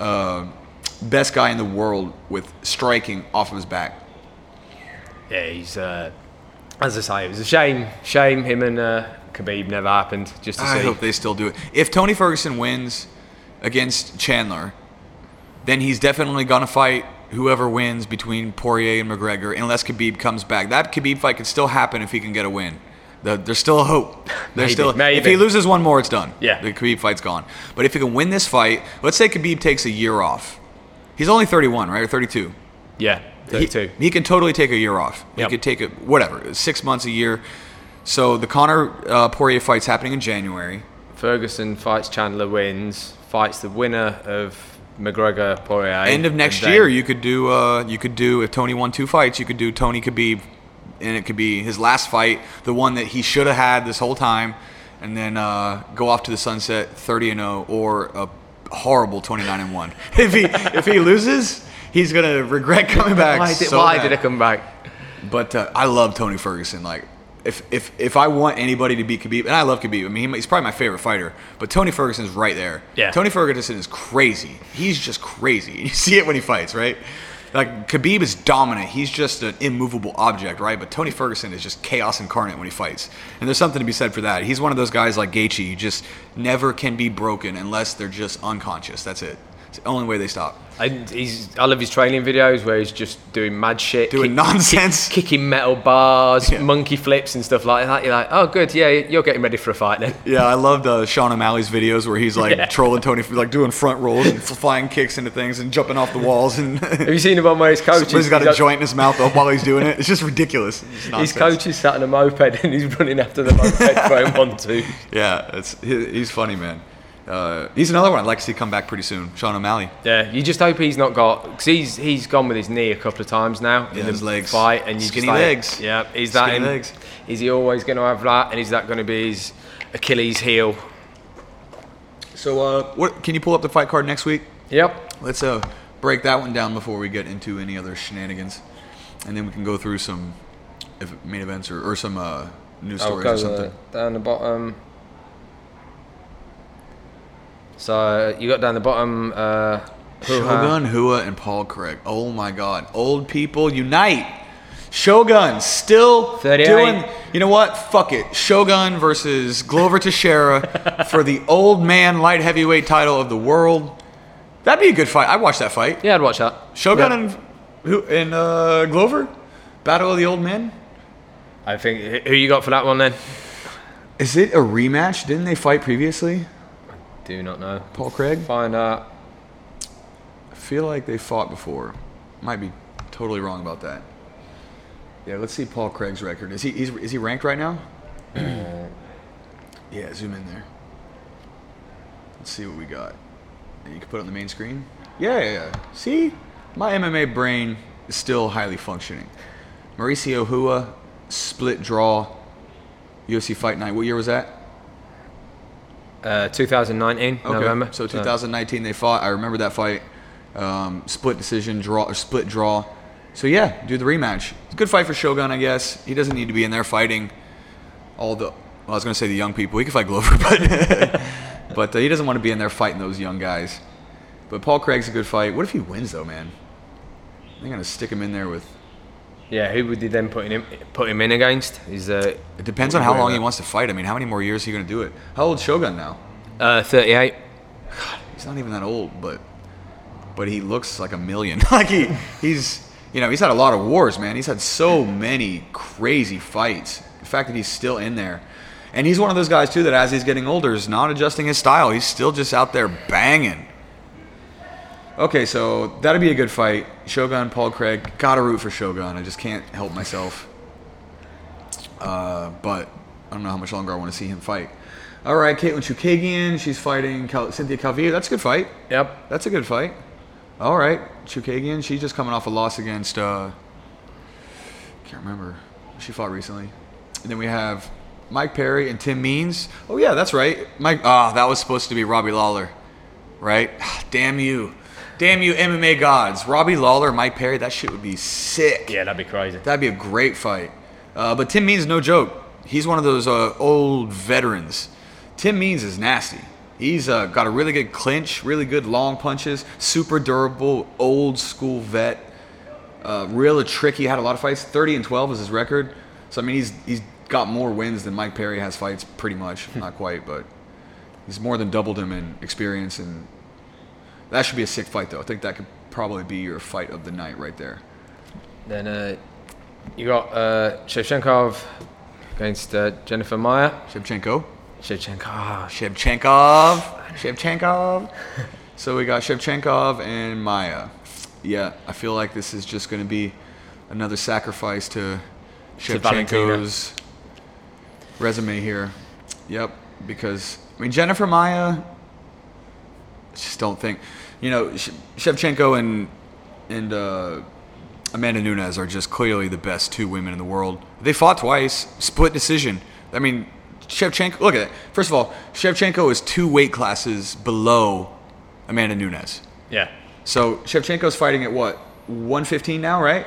uh, best guy in the world with striking off of his back. Yeah, he's uh, as I say, it was a shame. Shame him and uh, Khabib never happened. Just to I see. hope they still do it. If Tony Ferguson wins against Chandler, then he's definitely gonna fight whoever wins between Poirier and McGregor, unless Khabib comes back. That Khabib fight could still happen if he can get a win. The, there's still a hope. There's Maybe, still if maybe. he loses one more, it's done. Yeah. the Khabib fight's gone. But if he can win this fight, let's say Khabib takes a year off. He's only 31, right, or 32. Yeah, He, 32. he can totally take a year off. Yep. He could take a whatever, six months, a year. So the Conor uh, Poirier fight's happening in January. Ferguson fights Chandler, wins. Fights the winner of McGregor Poirier. End of and next then- year, you could do. Uh, you could do if Tony won two fights, you could do Tony Khabib, and it could be his last fight, the one that he should have had this whole time, and then uh, go off to the sunset, 30 and 0, or a horrible 29 and 1. If he if he loses, he's gonna regret coming back. Why did, so why did it come back? But uh, I love Tony Ferguson. Like, if, if if I want anybody to beat Khabib, and I love Khabib. I mean, he's probably my favorite fighter. But Tony Ferguson's right there. Yeah. Tony Ferguson is crazy. He's just crazy. You see it when he fights, right? Like Khabib is dominant. He's just an immovable object, right? But Tony Ferguson is just chaos incarnate when he fights. And there's something to be said for that. He's one of those guys like Gaethje, who just never can be broken unless they're just unconscious. That's it. It's the only way they stop. I, he's, I love his training videos where he's just doing mad shit, Doing nonsense. kick- kicking metal bars, Yeah. monkey flips and stuff like that. You're like, oh, good, yeah, you're getting ready for a fight then. Yeah, I loved uh, Sean O'Malley's videos where he's like Yeah. trolling Tony, like doing front rolls and flying kicks into things and jumping off the walls, and Have you seen the one where his coach he's got a got- joint in his mouth while he's doing it. It's just ridiculous. It's His coach is sat on a moped and he's running after the moped throwing one two. Yeah, it's he, he's funny, man. Uh, he's another one I'd like to see come back pretty soon. Sean O'Malley. Yeah, you just hope he's not got because he's he's gone with his knee a couple of times now Yeah, in his the legs. fight, and you Skinny just like, legs. Yeah, is that Skinny in, legs. Is he always going to have that, and is that going to be his Achilles heel? So, uh, what can you pull up the fight card next week? Yep. Let's uh, break that one down before we get into any other shenanigans, and then we can go through some main events or, or some uh, news I'll stories or something. uh, down the bottom. So you got down the bottom. Uh. Shogun, Rua, and Paul Craig. Oh my God! Old people unite. Shogun still 38. doing. You know what? Fuck it. Shogun versus Glover Teixeira for the old man light heavyweight title of the world. That'd be a good fight. I'd watch that fight. Yeah, I'd watch that. Shogun Yeah. and who and uh, Glover, battle of the old men. I think who you got for that one then? Is it a rematch? Didn't they fight previously? Do not know. Paul Craig. Find out. Uh, I feel like they fought before. Might be totally wrong about that. Yeah, let's see Paul Craig's record. Is he he's, is he ranked right now? Uh, yeah, zoom in there. Let's see what we got. And you can put it on the main screen. Yeah, yeah, yeah. See, my MMA brain is still highly functioning. Mauricio Rua, split draw, UFC Fight Night. What year was that? Uh, 2019 November. So 2019 they fought. I remember that fight. Um, split decision draw or split draw. So yeah, do the rematch. It's a good fight for Shogun, I guess. He doesn't need to be in there fighting all the. Well, I was gonna say the young people. He can fight Glover, but but uh, he doesn't want to be in there fighting those young guys. But Paul Craig's a good fight. What if he wins though, man? They're gonna stick him in there with. Yeah, who would they then put him put him in against? Is uh, It depends on how long he wants to fight. I mean, how many more years is he gonna do it? How old's Shogun now? uh 38. God, he's not even that old, but but he looks like a million. like he he's you know he's had a lot of wars, man. He's had so many crazy fights. The fact that he's still in there, and he's one of those guys too that as he's getting older is not adjusting his style. He's still just out there banging. Okay, so that'd be a good fight. Shogun, Paul Craig. Gotta root for Shogun. I just can't help myself. Uh, but I don't know how much longer I want to see him fight. All right, Katlyn Chookagian. She's fighting Cal- Cynthia Calvillo. That's a good fight. Yep. That's a good fight. All right, Chookagian. She's just coming off a loss against. Uh, can't remember. She fought recently. And then we have Mike Perry and Tim Means. Oh yeah, that's right. Mike. Ah, that was supposed to be Robbie Lawler, right? Damn you, damn you, MMA gods. Robbie Lawler, Mike Perry. That shit would be sick. Yeah, that'd be crazy. That'd be a great fight. Uh, but Tim Means, no joke. He's one of those uh, old veterans. Tim Means is nasty. He's uh, got a really good clinch, really good long punches, super durable, old school vet. Uh, real tricky. Had a lot of fights. 30 and 12 is his record. So I mean, he's he's got more wins than Mike Perry has fights, pretty much. Not quite, but he's more than doubled him in experience. And that should be a sick fight, though. I think that could probably be your fight of the night right there. Then uh, you got uh, Shevchenkov against uh, Jennifer Maia. Shevchenko. Shevchenkov. Shevchenkov. Shevchenkov. so we got Shevchenkov and Maia. Yeah, I feel like this is just going to be another sacrifice to To Shevchenko's resume here. Yep, because I mean Jennifer Maia. I just don't think, you know, Shevchenko and and uh, Amanda Nunes are just clearly the best two women in the world. They fought twice, split decision. I mean, Shevchenko. Look at it. First of all, Shevchenko is two weight classes below Amanda Nunes. Yeah. So Shevchenko's fighting at what? 115 now, right?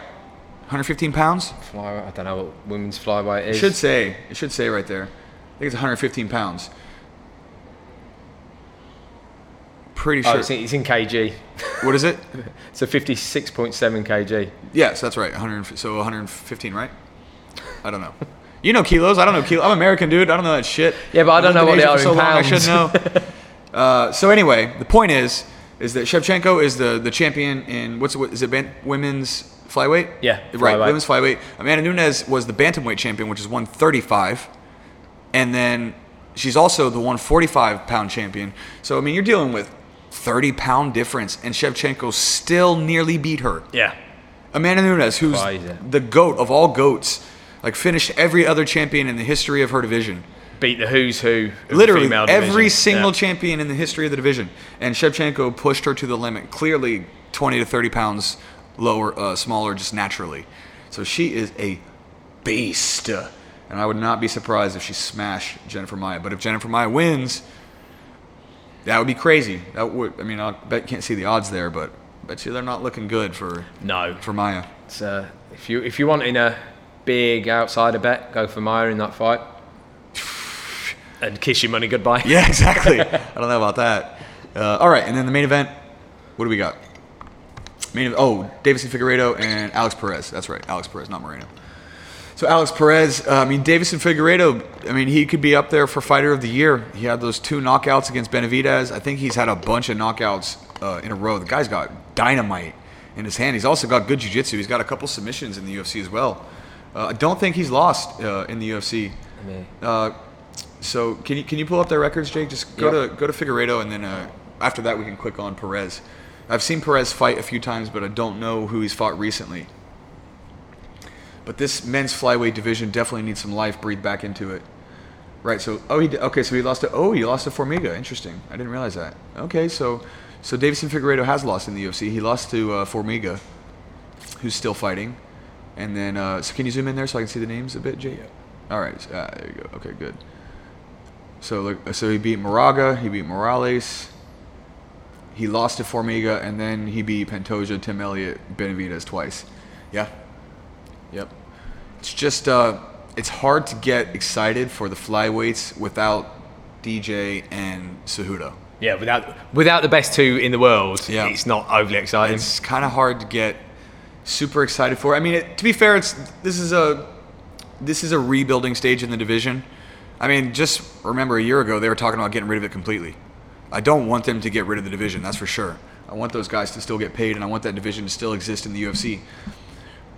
115 pounds. Fly, I don't know what women's flyweight It is. should say. It should say right there. I think it's 115 pounds. Pretty Oh, sure. it's in, it's in kg. what is it? So 56.7 kg. Yes, that's right. 100. So 115, right? I don't know. You know kilos. I don't know kilos. I'm American, dude. I don't know that shit. Yeah, but I don't know what they are in so long, I should know. uh, so anyway, the point is, is that Shevchenko is the the champion in what's what is it? Women's flyweight. Yeah, right. Women's flyweight. Amanda Nunes was the bantamweight champion, which is 135, and then she's also the 145 pound champion. So I mean, you're dealing with 30 pound difference, and Shevchenko still nearly beat her. Yeah. Amanda Nunes, who's Crazy. the goat of all goats, like finished every other champion in the history of her division. Beat the who's who. Of the Literally every division. single Yeah. champion in the history of the division. And Shevchenko pushed her to the limit, clearly 20 to 30 pounds lower, uh, smaller, just naturally. So she is a beast. And I would not be surprised if she smashed Jennifer Maia. But if Jennifer Maia wins, that would be crazy. That would, I mean, I bet can't see the odds there, but bet you they're not looking good for No. for Maia. So uh, if you if you want in a big outsider bet, go for Maia in that fight. And kiss your money goodbye. Yeah, exactly. I don't know about that. Uh, all right, and then the main event. What do we got? Main event. Oh, Deiveson Figueiredo and Alex Perez. That's right, Alex Perez, not Moreno. So Alex Perez. Uh, I mean, Deiveson Figueiredo. I mean, he could be up there for fighter of the year. He had those two knockouts against Benavidez. I think he's had a bunch of knockouts uh, in a row. The guy's got dynamite in his hand. He's also got good jiu-jitsu. He's got a couple submissions in the UFC as well. Uh, I don't think he's lost uh, in the UFC. mean- Uh, so can you can you pull up their records, Jake? Just go Yep. to go to Figueiredo, and then uh, after that we can click on Perez. I've seen Perez fight a few times, but I don't know who he's fought recently. But this men's flyweight division definitely needs some life breathed back into it. Right. So oh he okay. So he lost to oh he lost to Formiga. Interesting. I didn't realize that. Okay. So so Deiveson Figueiredo has lost in the UFC. He lost to uh, Formiga, who's still fighting. And then uh, so can you zoom in there so I can see the names a bit, Jake? All right. Uh, there you go. Okay. Good. So look, so he beat Moraga, he beat Morales, he lost to Formiga, and then he beat Pantoja, Tim Elliott, Benavidez twice. Yeah. Yep. It's just uh, it's hard to get excited for the flyweights without DJ and Cejudo. Yeah, without without the best two in the world, Yeah. it's not overly exciting. It's kind of hard to get super excited for. I mean, it, to be fair, it's this is a this is a rebuilding stage in the division. I mean, just remember a year ago they were talking about getting rid of it completely. I don't want them to get rid of the division, that's for sure. I want those guys to still get paid, and I want that division to still exist in the UFC.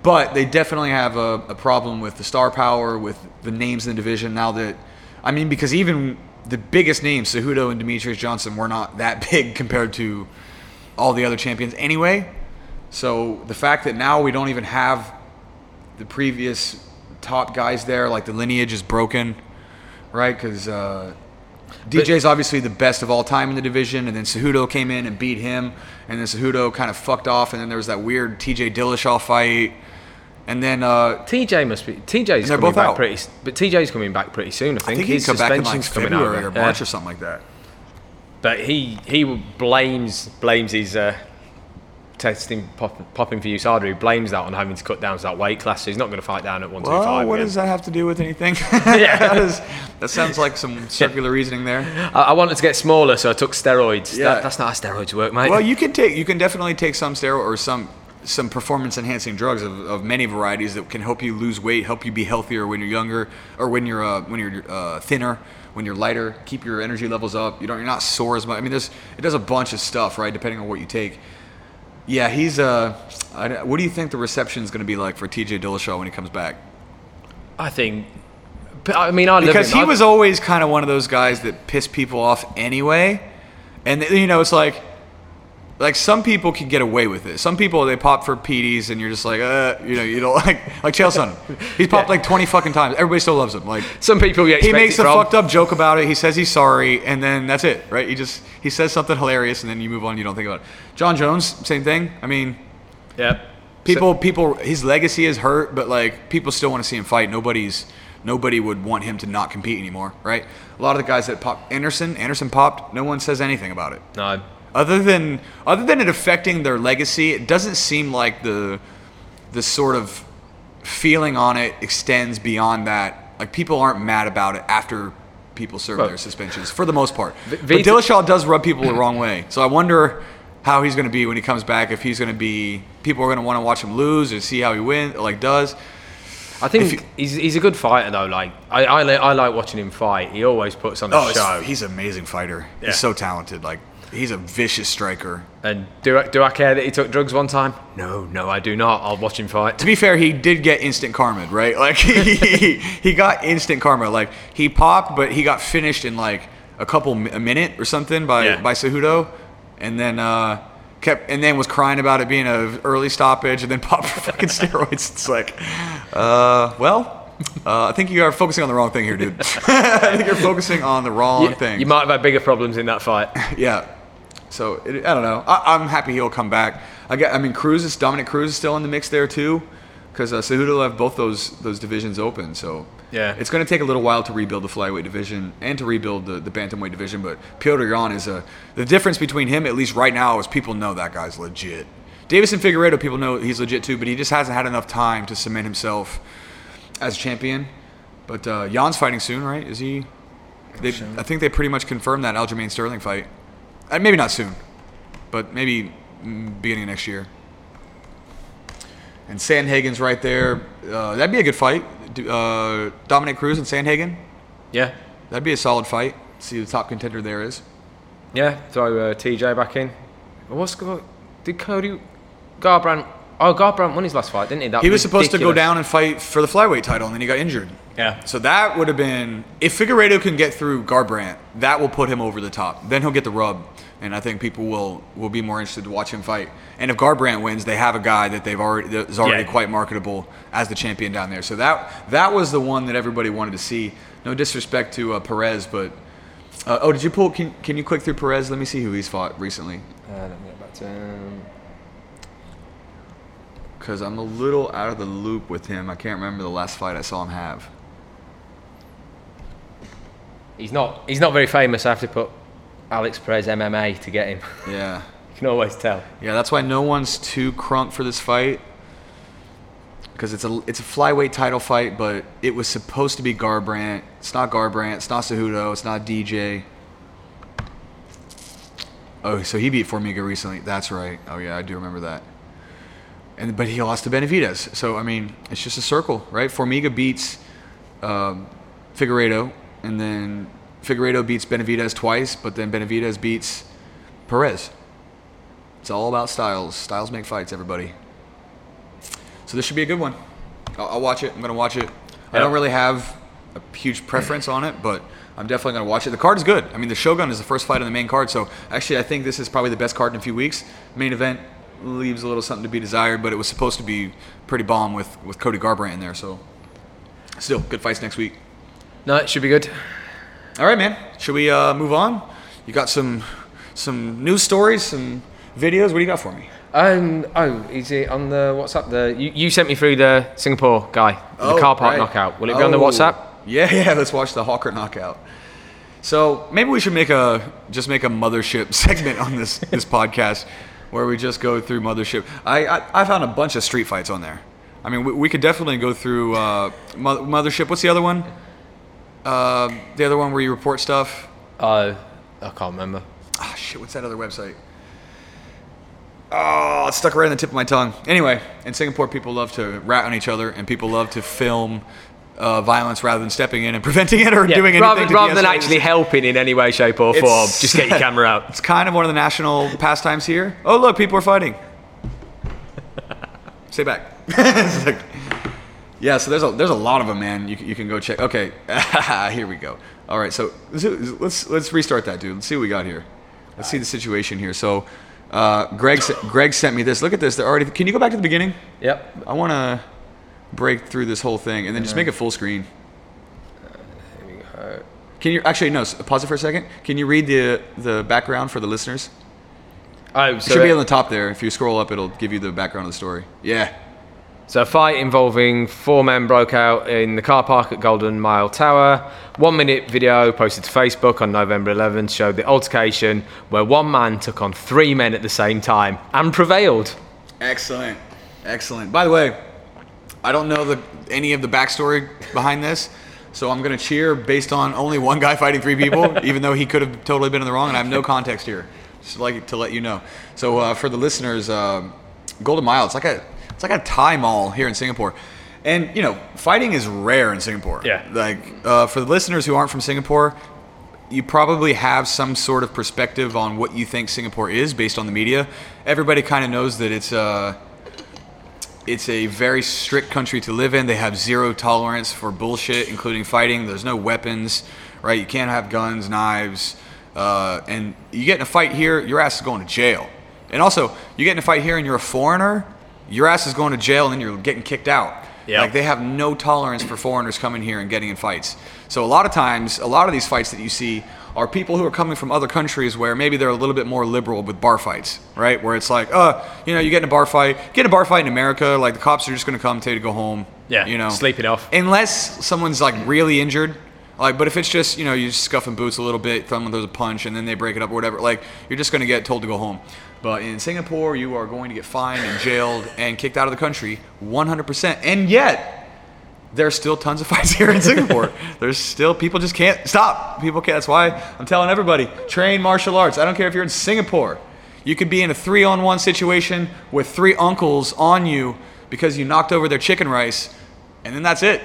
But they definitely have a, a problem with the star power, with the names in the division. Now that, I mean, because even the biggest names, Cejudo and Demetrious Johnson, were not that big compared to all the other champions anyway. So the fact that now we don't even have the previous top guys there, like the lineage is broken, right? Because uh, DJ's obviously the best of all time in the division, and then Cejudo came in and beat him, and then Cejudo kind of fucked off, and then there was that weird TJ Dillashaw fight, and then uh, TJ must be TJ's coming both back out. pretty, but TJ's coming back pretty soon. I I think, think he'd his in like suspension's coming out. or March Yeah. or something like that. But he he blames blames his uh, testing pop, popping for USADA. who blames that on having to cut down to that weight class. So he's not going to fight down at one two Well, five. what does that have to do with anything? that, is, that sounds like some circular reasoning there. I, I wanted to get smaller, so I took steroids. Yeah. That, that's not how steroids work, mate. Well, you can take, you can definitely take some steroid or some some performance enhancing drugs of, of many varieties that can help you lose weight, help you be healthier when you're younger, or when you're uh, when you're uh, thinner, when you're lighter, keep your energy levels up. You don't, you're not sore as much. I mean, there's it does a bunch of stuff, right? Depending on what you take. Yeah, he's. Uh, I, what do you think the reception is going to be like for T.J. Dillashaw when he comes back? I think. I mean, I because he was always kind of one of those guys that pissed people off anyway and you know it's like like some people can get away with it some people they pop for PDs and you're just like uh you know you don't like like Chael Sonnen he's popped Yeah. like 20 fucking times everybody still loves him like Some people yeah. he makes a from. fucked up joke about it he says he's sorry and then that's it right he just he says something hilarious and then you move on you don't think about it Jon Jones same thing I mean Yeah. People, people, his legacy is hurt, but like people still want to see him fight. Nobody's, nobody would want him to not compete anymore, right? A lot of the guys that popped, Anderson, Anderson popped. No one says anything about it, No. Other than other than it affecting their legacy. It doesn't seem like the the sort of feeling on it extends beyond that. Like people aren't mad about it after people serve Well- their suspensions for the most part. but Vita- Dillashaw does rub people the wrong way, so I wonder how he's going to be when he comes back. If he's going to be, people are going to want to watch him lose or see how he wins, like does. I think you- he's, he's a good fighter though. Like I, I, I like watching him fight. He always puts on a Oh, show. he's an amazing fighter. Yeah. He's so talented. Like he's a vicious striker. And do I, do I care that he took drugs one time? No, no, I do not. I'll watch him fight. To be fair, he did get instant karma, right? Like he, he got instant karma. Like he popped, but he got finished in like a couple a minute or something by Yeah. by Cejudo, and then uh, kept and then was crying about it being a early stoppage, and then popped for fucking steroids. It's like, uh, well. Uh, I think you are focusing on the wrong thing here, dude. I think you're focusing on the wrong You, thing. you might have had bigger problems in that fight. Yeah. So it, I don't know. I, I'm happy he'll come back. I get. I mean, Cruz is Dominick Cruz is still in the mix there too, because uh, Cejudo will have both those those divisions open. So Yeah. it's going to take a little while to rebuild the flyweight division and to rebuild the, the bantamweight division. But Petr Yan is a the difference between him at least right now is people know that guy's legit. Deiveson Figueiredo, people know he's legit too, but he just hasn't had enough time to cement himself as a champion. But uh, Yan's fighting soon, right? Is he? They, I think they pretty much confirmed that Aljamain Sterling fight. Uh, maybe not soon, but maybe beginning of next year. And Sandhagen's right there. Uh, that'd be a good fight. Uh, Dominick Cruz and Sandhagen. Yeah, That'd be a solid fight. See who the top contender there is. yeah. Throw uh, TJ back in. What's go? Did Cody Garbrandt? Oh, Garbrandt won his last fight, didn't he? That He was supposed to go ridiculous. down and fight for the flyweight title, and then he got injured. Yeah. So that would have been if Figueiredo can get through Garbrandt, that will put him over the top. Then he'll get the rub, and I think people will will be more interested to watch him fight. And if Garbrandt wins, they have a guy that they've already that is already Yeah. quite marketable as the champion down there. So that that was the one that everybody wanted to see. No disrespect to uh, Perez, but uh, oh, did you pull? Can, can you click through Perez? Let me see who he's fought recently, Uh, let me get back to him. Because I'm a little out of the loop with him. I can't remember the last fight I saw him have. He's not. He's not very famous. I have to put Alex Perez MMA to get him. Yeah. you can always tell. Yeah, that's why no one's too crunk for this fight. Because it's a it's a flyweight title fight, but it was supposed to be Garbrandt. It's not Garbrandt. It's not Cejudo. It's not DJ. Oh, so he beat Formiga recently. That's right. Oh yeah, I do remember that. And but he lost to Benavidez. So I mean, it's just a circle, right? Formiga beats um, Figueiredo, and then Figueiredo beats Benavidez twice, but then Benavidez beats Perez. It's all about styles. Styles make fights, everybody. So this should be a good one. I'll, I'll watch it. I'm gonna watch it. I don't really have a huge preference on it, but I'm definitely gonna watch it. The card is good. I mean, the Shogun is the first fight on the main card, so actually, I think this is probably the best card in a few weeks. Main event leaves a little something to be desired, but it was supposed to be pretty bomb with with Cody Garbrandt in there. So still good fights next week. No, it should be good. All right, man. Should we uh, move on? You got some some news stories, some videos. What do you got for me? Um, oh, is it on the WhatsApp? The you, you sent me through the Singapore guy, the Oh, car park right. knockout. Will it be on the Oh. WhatsApp? Yeah, yeah. Let's watch the Hawker knockout. So maybe we should make a just make a mothership segment on this this podcast where we just go through mothership. I I, I found a bunch of street fights on there. I mean, we, we could definitely go through uh, Mo- mothership. What's the other one? Uh, the other one where you report stuff. Uh, I can't remember. Ah, shit, what's that other website? Oh, it's stuck right on the tip of my tongue. Anyway, in Singapore, people love to rat on each other, and people love to film uh, violence rather than stepping in and preventing it or Yeah, doing anything. rather, rather than actually helping in any way, shape, or form, just get your camera out. It's kind of one of the national pastimes here. Oh, look, people are fighting. Stay back. Like- yeah, so there's a there's a lot of them, man. You, can- you can go check. Okay, here we go. All right, so let's let's let's restart that, dude. Let's see what we got here. Let's see the situation here. So, uh, Greg Greg sent me this. Look at this. They're already. Can you go back to the beginning? Yep. I want to break through this whole thing and then just make it full screen. Uh, Can you actually no? Pause it for a second. Can you read the the background for the listeners? Oh, It should be on the top there. If you scroll up, it'll give you the background of the story. Yeah. So a fight involving four men broke out in the car park at Golden Mile Tower. One minute video posted to Facebook on November 11th showed the altercation where one man took on three men at the same time and prevailed. Excellent. Excellent. By the way, I don't know the any of the backstory behind this, so I'm gonna cheer based on only one guy fighting three people, even though he could have totally been in the wrong, and I have no context here. Just like to let you know. So uh, for the listeners, um Golden Mile, it's like a it's like a Thai mall here in Singapore. And you know, fighting is rare in Singapore. Yeah. Like uh, for the listeners who aren't from Singapore, you probably have some sort of perspective on what you think Singapore is based on the media. Everybody kind of knows that it's uh, it's a very strict country to live in. They have zero tolerance for bullshit, including fighting. There's no weapons, right? You can't have guns, knives, uh, and you get in a fight here, your ass is going to jail. And also, you get in a fight here and you're a foreigner, your ass is going to jail and you're getting kicked out. Yep. Like they have no tolerance for foreigners coming here and getting in fights. So a lot of times, a lot of these fights that you see are people who are coming from other countries where maybe they're a little bit more liberal with bar fights, right? Where it's like, uh, you know, you get in a bar fight, get in a bar fight in America, like the cops are just gonna come tell you to go home. Yeah, you know, sleep it off. Unless someone's like really injured, like, but if it's just you know you scuffing boots a little bit, someone throws a punch, and then they break it up or whatever, like you're just gonna get told to go home. But in Singapore, you are going to get fined and jailed and kicked out of the country 100%. And yet, there's still tons of fights here in Singapore. There's still people just can't stop. People can't. That's why I'm telling everybody train martial arts. I don't care if you're in Singapore. You could be in a three-on-one situation with three uncles on you because you knocked over their chicken rice, and then that's it.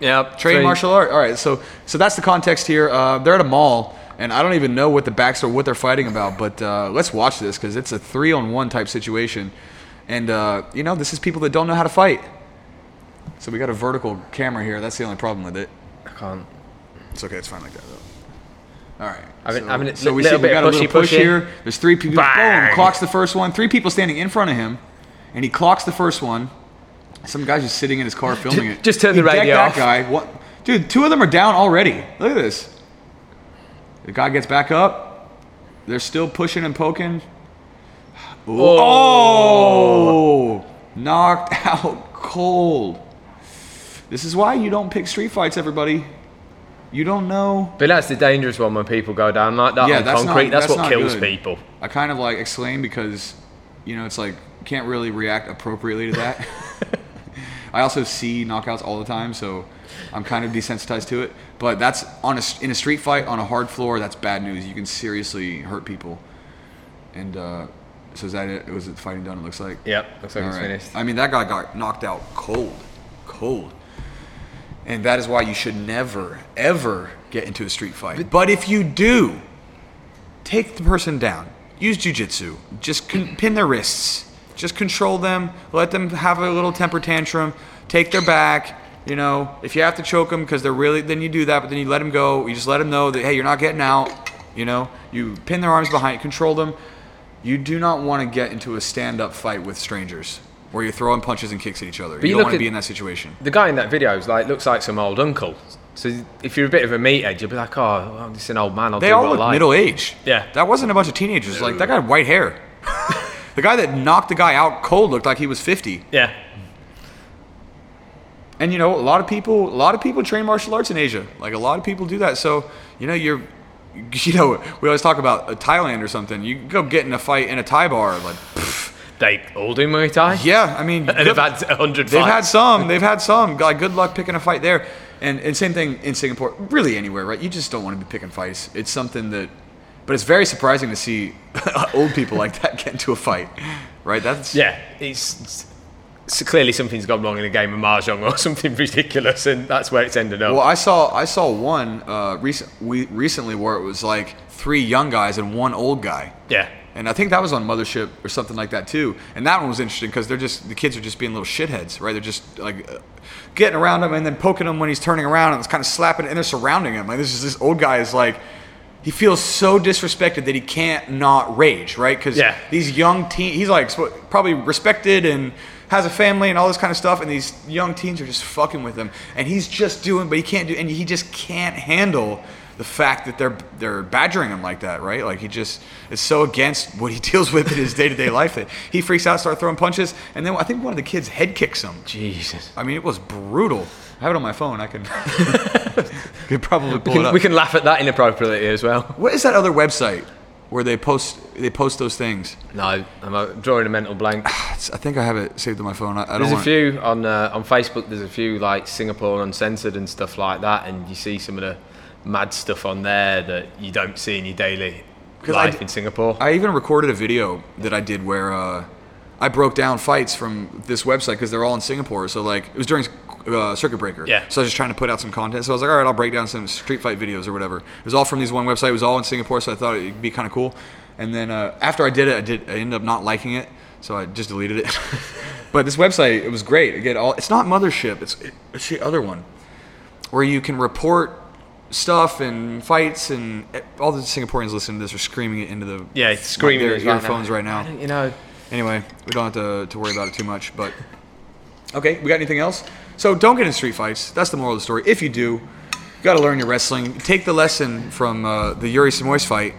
Yeah, Train martial art. All right, so so that's the context here. Uh, they're at a mall, and I don't even know what the backstory, what they're fighting about. But uh, let's watch this because it's a three-on-one type situation, and uh, you know this is people that don't know how to fight. So we got a vertical camera here. That's the only problem with it. I can't. It's okay. It's fine like that though. All right. Having- so, having a so we see we got a little push here. There's three people. Bang. Boom! Clocks the first one. Three people standing in front of him, and he clocks the first one. Some guy's just sitting in his car filming it. just turn He the radio that off. guy. What? Dude, two of them are down already. Look at this. The guy gets back up. They're still pushing and poking. Ooh. Oh! Knocked out cold. This is why you don't pick street fights, everybody. You don't know. But that's the dangerous one when people go down like that Yeah, on that's not- concrete. that's, that's what kills good. people. I kind of like exclaim because, you know, it's like can't really react appropriately to that. I also see knockouts all the time, so I'm kind of desensitized to it. But that's on a in a street fight on a hard floor. That's bad news. You can seriously hurt people. And uh, so is that it? Was it fighting done? It looks like. Yep, looks like All it's right. finished. I mean, that guy got knocked out cold, cold. And that is why you should never, ever get into a street fight. But if you do, take the person down. Use jujitsu. Just con- pin their wrists. Just control them. Let them have a little temper tantrum. Take their back. You know, if you have to choke them because they're really, then you do that. But then you let them go. You just let them know that hey, you're not getting out. You know, you pin their arms behind, control them. You do not want to get into a stand-up fight with strangers where you're throwing punches and kicks at each other. you you don't want to be in that situation. The guy in that video is like looks like some old uncle. So if you're a bit of a meathead, you'll be like, oh, I'm just an old man. I'll They do all what look like. middle aged. Yeah. That wasn't a bunch of teenagers. Like that guy had white hair. the guy that knocked the guy out cold looked like he was 50. Yeah. And you know, a lot of people, a lot of people train martial arts in Asia. Like a lot of people do that. So you know, you're, you know, we always talk about Thailand or something. You go get in a fight in a Thai bar, like, They all do Muay Thai. yeah. I mean, And they've had a hundred They've had some. They've had some. Like, good luck picking a fight there. And, and same thing in Singapore. Really, anywhere, right? You just don't want to be picking fights. It's something that, but it's very surprising to see old people like that get into a fight, right? That's Yeah, it's, it's so clearly something's gone wrong in a game of mahjong or something ridiculous, and that's where it's ended up. Well, I saw I saw one uh, recent we recently where it was like three young guys and one old guy. yeah, And I think that was on Mothership or something like that too. And that one was interesting because they're just the kids are just being little shitheads, right? They're just like uh, getting around him and then poking him when he's turning around and it's kind of slapping and they're surrounding him. Like this is this old guy is like he feels so disrespected that he can't not rage, right? Because Yeah. these young teen, he's like probably respected and has a family and all this kind of stuff, and these young teens are just fucking with him, and he's just doing, but he can't do, and he just can't handle the fact that they're they're badgering him like that, right? Like he just is so against what he deals with in his day to day life that he freaks out, starts throwing punches, and then I think one of the kids head kicks him. Jesus. I mean, it was brutal. I have it on my phone. I can could probably We pull it can, up. we can laugh at that inappropriately as well. what is that other website where they post they post those things? No, I'm drawing a mental blank. I think I have it saved on my phone. I, I don't There's a few on uh, on Facebook. There's a few like Singapore Uncensored and stuff like that, and you see some of the mad stuff on there that you don't see in your daily life d- in Singapore. I even recorded a video that I did where uh, I broke down fights from this website because they're all in Singapore. So like it was during uh, Circuit Breaker. Yeah. So I was just trying to put out some content. So I was like, all right, I'll break down some street fight videos or whatever. It was all from these one website. It was all in Singapore, so I thought it'd be kind of cool. And then uh, after I did it, I did I ended up not liking it, so I just deleted it. but this website, it was great. Again, all it's not Mothership. It's it's the other one where you can report stuff and fights and all the Singaporeans listening to this are screaming it into the yeah, it's screaming their right earphones right now. You know, Anyway, we don't have to, to worry about it too much. But okay, we got anything else? So don't get in street fights. That's the moral of the story. If you do, you got to learn your wrestling. Take the lesson from uh, the Yuri Simões fight,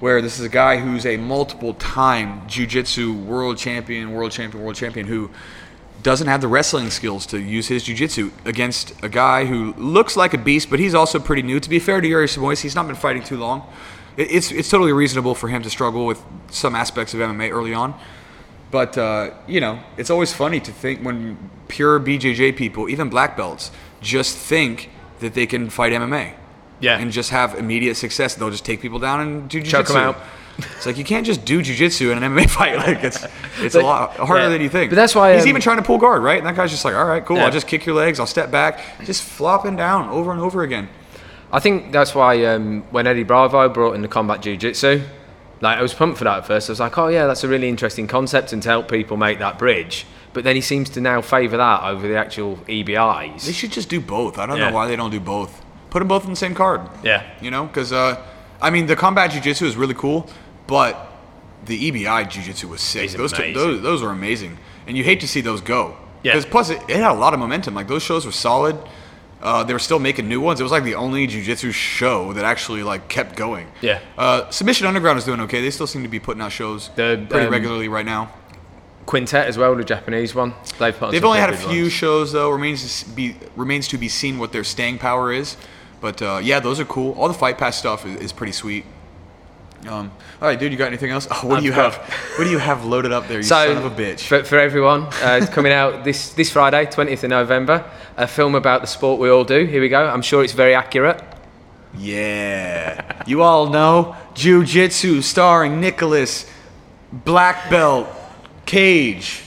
where this is a guy who's a multiple-time jiu-jitsu world champion, world champion, world champion who doesn't have the wrestling skills to use his jiu-jitsu against a guy who looks like a beast, but he's also pretty new. To be fair to Yuri Simões, he's not been fighting too long. It's it's totally reasonable for him to struggle with some aspects of MMA early on. But uh, you know, it's always funny to think when pure BJJ people, even black belts, just think that they can fight MMA. Yeah. And just have immediate success. They'll just take people down and do Choke jiu-jitsu. out. It's like you can't just do jiu-jitsu in an MMA fight. Like it's it's a lot harder yeah. than you think. But that's why, he's um, even trying to pull guard, right? And that guy's just like, all right, cool. Yeah. I'll just kick your legs. I'll step back, just flopping down over and over again. I think that's why um, when Eddie Bravo brought in the combat jiu-jitsu, like I was pumped for that at first. I was like, oh yeah, that's a really interesting concept and to help people make that bridge. But then he seems to now favour that over the actual EBIs. They should just do both. I don't Yeah. know why they don't do both. Put them both in the same card. Yeah. You know, because uh, I mean, the combat jiu-jitsu is really cool, but the EBI jiu-jitsu was sick. It's Those, amazing. those those are amazing, and you hate to see those go. Yeah. Because plus, it, it had a lot of momentum. Like those shows were solid. Uh, they were still making new ones. It was like the only jiu-jitsu show that actually like kept going. Yeah. Uh, Submission Underground is doing okay. They still seem to be putting out shows The, pretty um, regularly right now. Quintet as well, the Japanese one. They've, put on They've some only had a pretty good few ones. shows though. Remains to s- be remains to be seen what their staying power is. But uh, yeah, those are cool. All the Fight Pass stuff is, is pretty sweet. Um, all right, dude, you got anything else? Oh, what I've do you got- have? What do you have loaded up there? You So, son of a bitch. For, for everyone, uh, it's coming out this, this Friday, 20th of November, a film about the sport we all do. Here we go. I'm sure it's very accurate. Yeah, you all know Jiu Jitsu starring Nicolas Black Belt Cage.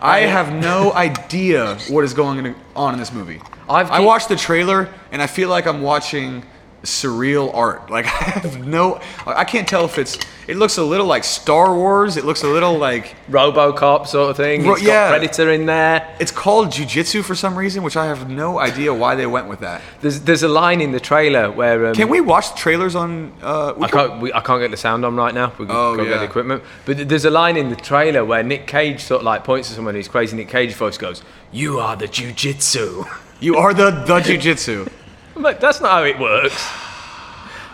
I have no idea what is going on in this movie. I've I watched the trailer and I feel like I'm watching surreal art. Like I have no, I can't tell if it's. It looks a little like Star Wars. It looks a little like Robocop sort of thing. Ro- It's got yeah. Predator in there. it's called jujitsu for some reason, which I have no idea why they went with that. There's, there's a line in the trailer where. Um, Can we watch trailers on? Uh, we I can- can't, we, I can't get the sound on right now. We've Oh, got to get the equipment. But there's a line in the trailer where Nick Cage sort of like points to someone who's crazy Nick Cage voice goes, You are the jujitsu. You are the the jujitsu. But that's not how it works.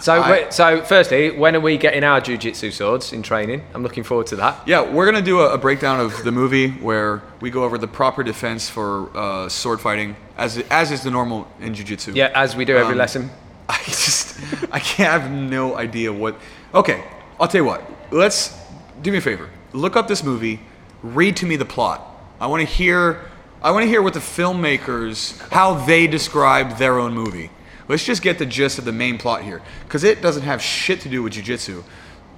So, I- wait, so firstly, when are we getting our jujitsu swords in training? I'm looking forward to that. Yeah, we're gonna do a, a breakdown of the movie where we go over the proper defense for uh, sword fighting, as as is the normal in jujitsu. Yeah, as we do every Um, lesson. I just I can't I have no idea what. Okay, I'll tell you what. Let's do me a favor. Look up this movie. Read to me the plot. I want to hear. I want to hear what the filmmakers how they described their own movie. Let's just get the gist of the main plot here, because it doesn't have shit to do with jujitsu,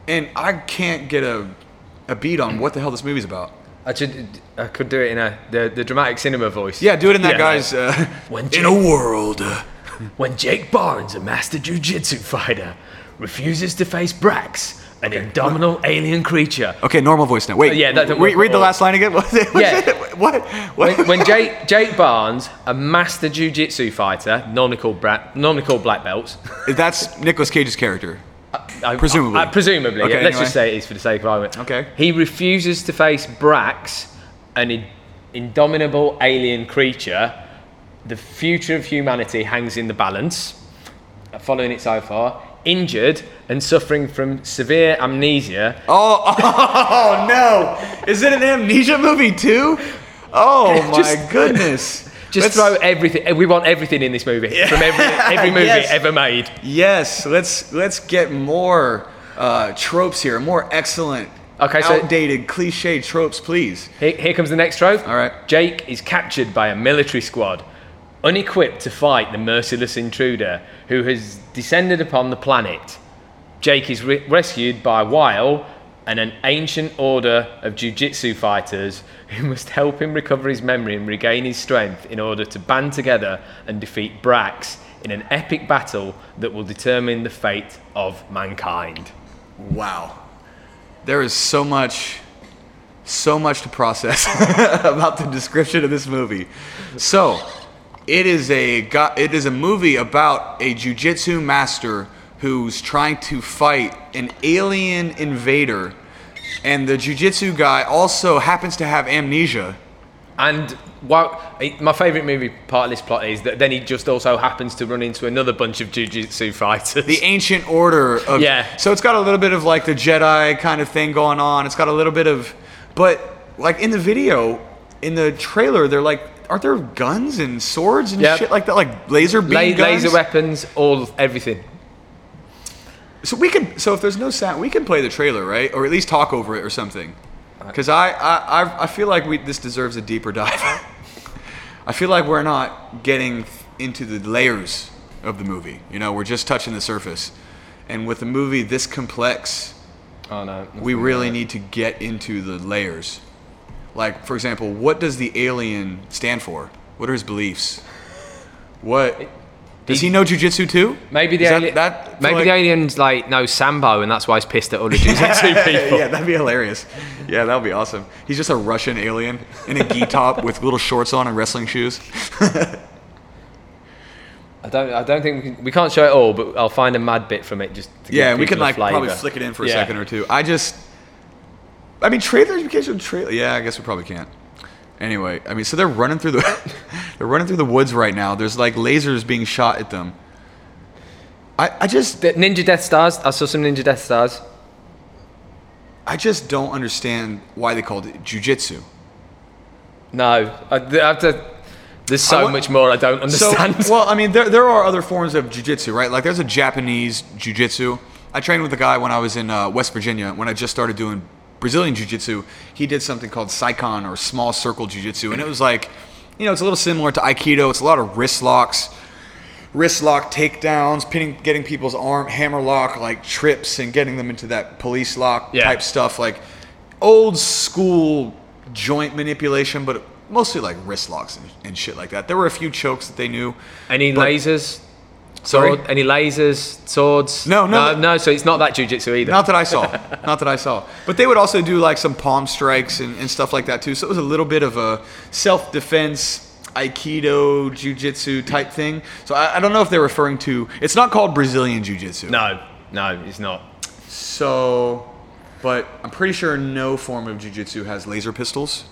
and I can't get a a beat on what the hell this movie's about. I should, I could do it in a the, the dramatic cinema voice. Yeah, do it in that Yeah. guy's. Uh, When in a world. uh, When Jake Barnes, a master jujitsu fighter, refuses to face Brax, an indomitable alien creature. Okay, normal voice now. Wait. Uh, yeah, that read, read the last line again. What? Yeah. what? what? When, when Jake Jake Barnes, a master jujitsu fighter, normally called bra- normally called black belts, That's Nicolas Cage's character. I- Presumably. I- presumably, Okay, yeah, let's anyway. just say it is for the sake of argument. Okay. He refuses to face Brax, an in- indomitable alien creature. The future of humanity hangs in the balance. Uh, Following it so far, injured and suffering from severe amnesia. Oh, oh no! Is it an amnesia movie too? Oh my Just- goodness! Just Let's- throw everything. We want everything in this movie from every every movie Yes. ever made. Yes, let's let's get more uh, tropes here. More excellent, Okay, so- outdated, cliche tropes, please. Here, here comes the next trope. All right. Jake is captured by a military squad, unequipped to fight the merciless intruder who has descended upon the planet. Jake is re- rescued by Wylie and an ancient order of jiu-jitsu fighters who must help him recover his memory and regain his strength in order to band together and defeat Brax in an epic battle that will determine the fate of mankind. Wow, there is so much, so much to process about the description of this movie. So, it is a it is a movie about a jujitsu master who's trying to fight an alien invader, and the jujitsu guy also happens to have amnesia. And while my favourite movie part of this plot is that then he just also happens to run into another bunch of jiu-jitsu fighters. The ancient order of Yeah. So it's got a little bit of like the Jedi kind of thing going on. It's got a little bit of, but like in the video, in the trailer, they're like, aren't there guns and swords and Yep. shit like that, like laser beam La- guns? laser weapons, all everything. So we can. So if there's no sound, we can play the trailer, right? Or at least talk over it or something. Uh, because I, I, I, I feel like we this deserves a deeper dive. I feel like we're not getting into the layers of the movie. You know, we're just touching the surface. And with a movie this complex, Oh no. we really need to get into the layers. Like, for example, what does the alien stand for? What are his beliefs? What does he know jujitsu too? Maybe the that- alien, that- maybe like- the aliens like know Sambo and that's why he's pissed at all the jiu-jitsu people. yeah, that'd be hilarious. Yeah, that would be awesome. He's just a Russian alien in a gi top with little shorts on and wrestling shoes. I don't. I don't think we, can, we can't show it all, but I'll find a mad bit from it just. To Yeah, we can like probably flick it in for a Yeah. second or two. I just, I mean, trailers. We can't show trailer. Yeah, I guess we probably can't. Anyway, I mean, so they're running through the, they're running through the woods right now. There's like lasers being shot at them. I, I just, The Ninja Death Stars. I saw some Ninja Death Stars. I just don't understand why they called it jujitsu. No, I, I have to, there's so I want- much more I don't understand. So, well, I mean, there, there are other forms of jujitsu, right? Like, there's a Japanese jujitsu. I trained with a guy when I was in uh, West Virginia when I just started doing Brazilian jiu-jitsu. He did something called Saikon or small circle jiu-jitsu, and it was like, you know, it's a little similar to Aikido. It's a lot of wrist locks, wrist lock takedowns, pinning, getting people's arm, hammer lock, like trips, and getting them into that police lock Yeah. type stuff, like old school joint manipulation, but mostly like wrist locks and, and shit like that. There were a few chokes that they knew. Any lasers? Sorry? Sword? Any lasers? Swords? No, no, no, no. no. So it's not that jujitsu either. Not that I saw. Not that I saw. But they would also do like some palm strikes and, and stuff like that too. So it was a little bit of a self defense, Aikido, Jiu Jitsu type thing. So I, I don't know if they're referring to. It's not called Brazilian Jiu Jitsu. no, no, it's not. So, but I'm pretty sure no form of Jiu Jitsu has laser pistols.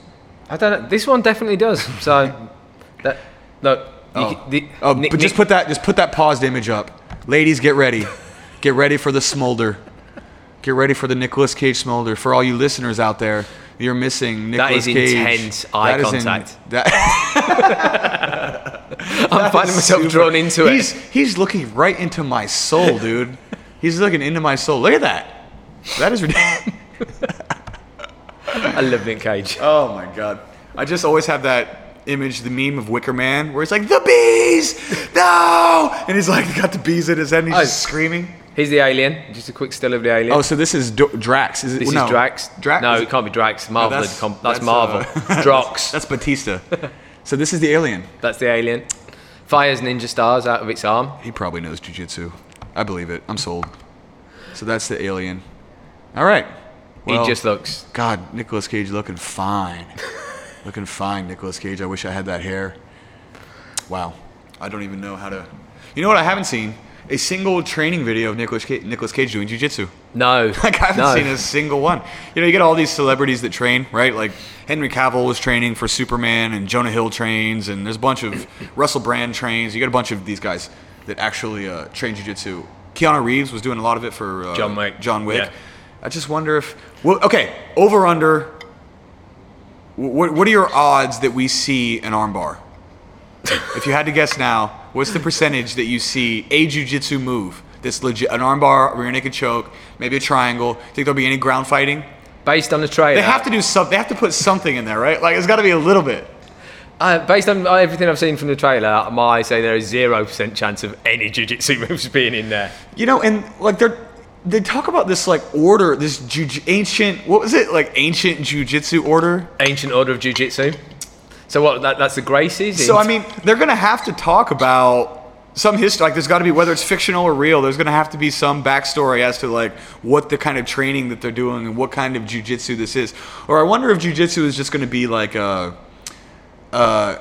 I don't know. This one definitely does. So, that look, You Oh, the- oh Nick- but just Nick- put that just put that paused image up. Ladies, get ready. Get ready for the smolder. Get ready for the Nicolas Cage smolder. For all you listeners out there, you're missing That Nicolas is Cage. intense eye That is in- contact. that- I'm finding myself super- drawn into it. he's, He's looking right into my soul, dude. he's looking into my soul. Look at that. That is ridiculous. I love Nick Cage. Oh my god. I just always have that image, the meme of Wicker Man, where he's like, the bees! No! And he's like, got the bees in his head and he's Oh. just screaming. Here's the alien. Just a quick still of the alien. Oh, so this is Do- Drax. Is it, this no. is Drax. Drax? No, it can't be Drax. Marvel. that's- that's, com- that's, that's, Marvel. uh, Drox. That's Batista. so this is the alien. That's the alien. Fires ninja stars out of its arm. He probably knows jujitsu. I believe it. I'm sold. So that's the alien. All right. Well, he just looks. God, Nicolas Cage looking fine. looking fine, Nicolas Cage. I wish I had that hair. Wow. I don't even know how to. You know what I haven't seen? A single training video of Nicolas Cage, Nicolas Cage doing jujitsu. No. Like I haven't no. seen a single one. You know, you get all these celebrities that train, right? Like Henry Cavill was training for Superman, and Jonah Hill trains, and there's a bunch of Russell Brand trains. You get a bunch of these guys that actually uh, train jujitsu. Keanu Reeves was doing a lot of it for uh, John Wick. John Wick. Yeah. I just wonder if. Well, okay, over under. What, what are your odds that we see an armbar? if you had to guess now, what's the percentage that you see a jujitsu move? This legit an armbar, a rear naked choke, maybe a triangle. Think there'll be any ground fighting? Based on the trailer. They have to do something. They have to put something in there, right? Like it's got to be a little bit. Uh, based on everything I've seen from the trailer, I say there is zero percent chance of any jiu-jitsu moves being in there. You know, and like they're they talk about this like order, this ju- ancient what was it like ancient jujitsu order? Ancient order of jiu-jitsu. So what? That, that's the Gracies. So I mean, they're gonna have to talk about some history. Like, there's got to be whether it's fictional or real. There's gonna have to be some backstory as to like what the kind of training that they're doing and what kind of jujitsu this is. Or I wonder if jujitsu is just gonna be like a, a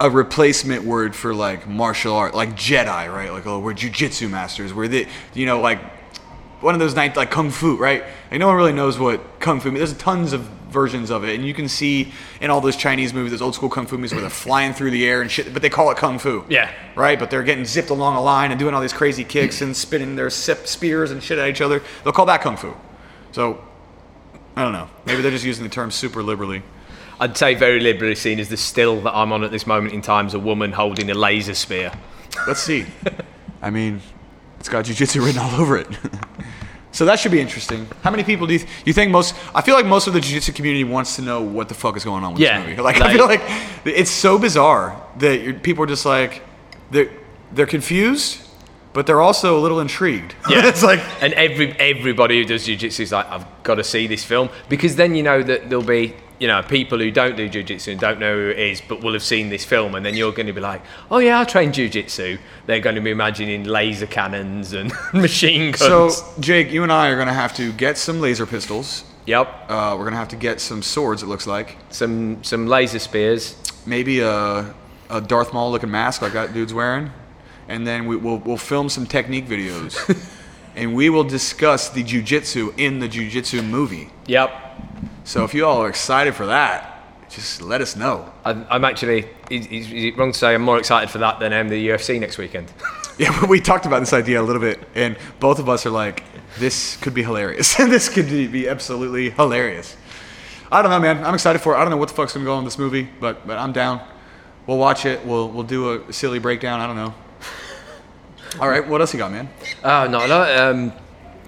a replacement word for like martial art, like Jedi, right? Like, oh, we're jujitsu masters. We're the, you know, like one of those nights like kung fu, right? Like no one really knows what kung fu means. There's tons of versions of it, and you can see in all those Chinese movies, those old school kung fu movies where they're flying through the air and shit, but they call it kung fu. Yeah. Right, but they're getting zipped along a line and doing all these crazy kicks and spinning their sip spears and shit at each other. They'll call that kung fu. So I don't know. Maybe they're just using the term super liberally. I'd say very liberally seen as the still that I'm on at this moment in time is a woman holding a laser spear. Let's see. I mean, it's got jujitsu written all over it. so that should be interesting. How many people do you, th- you think most? I feel like most of the jiu-jitsu community wants to know what the fuck is going on with Yeah, this movie. Like, I feel like it's so bizarre that people are just like they're they're confused, but they're also a little intrigued. Yeah. it's like And every everybody who does jiu-jitsu is like, I've got to see this film because then you know that there'll be you know people who don't do jiu-jitsu and don't know who it is, but will have seen this film, and then you're going to be like, oh yeah, I train jiu-jitsu. They're going to be imagining laser cannons and machine guns. so. Jake, you and I are gonna have to get some laser pistols. yep, Uh, we're gonna have to get some swords. It looks like some some laser spears. maybe a, a Darth Maul looking mask like that dude's wearing, and then we, we'll we'll film some technique videos, and we will discuss the jujitsu in the jujitsu movie. Yep. So if you all are excited for that, just let us know. I'm, I'm actually. Is, is it wrong to say I'm more excited for that than um, the UFC next weekend? Yeah, we talked about this idea a little bit, and both of us are like, this could be hilarious. this could be absolutely hilarious. I don't know, man. I'm excited for it. I don't know what the fuck's gonna go on in this movie, but but I'm down. We'll watch it. We'll we'll do a silly breakdown. I don't know. All right, what else you got, man? Oh, not a lot. Um,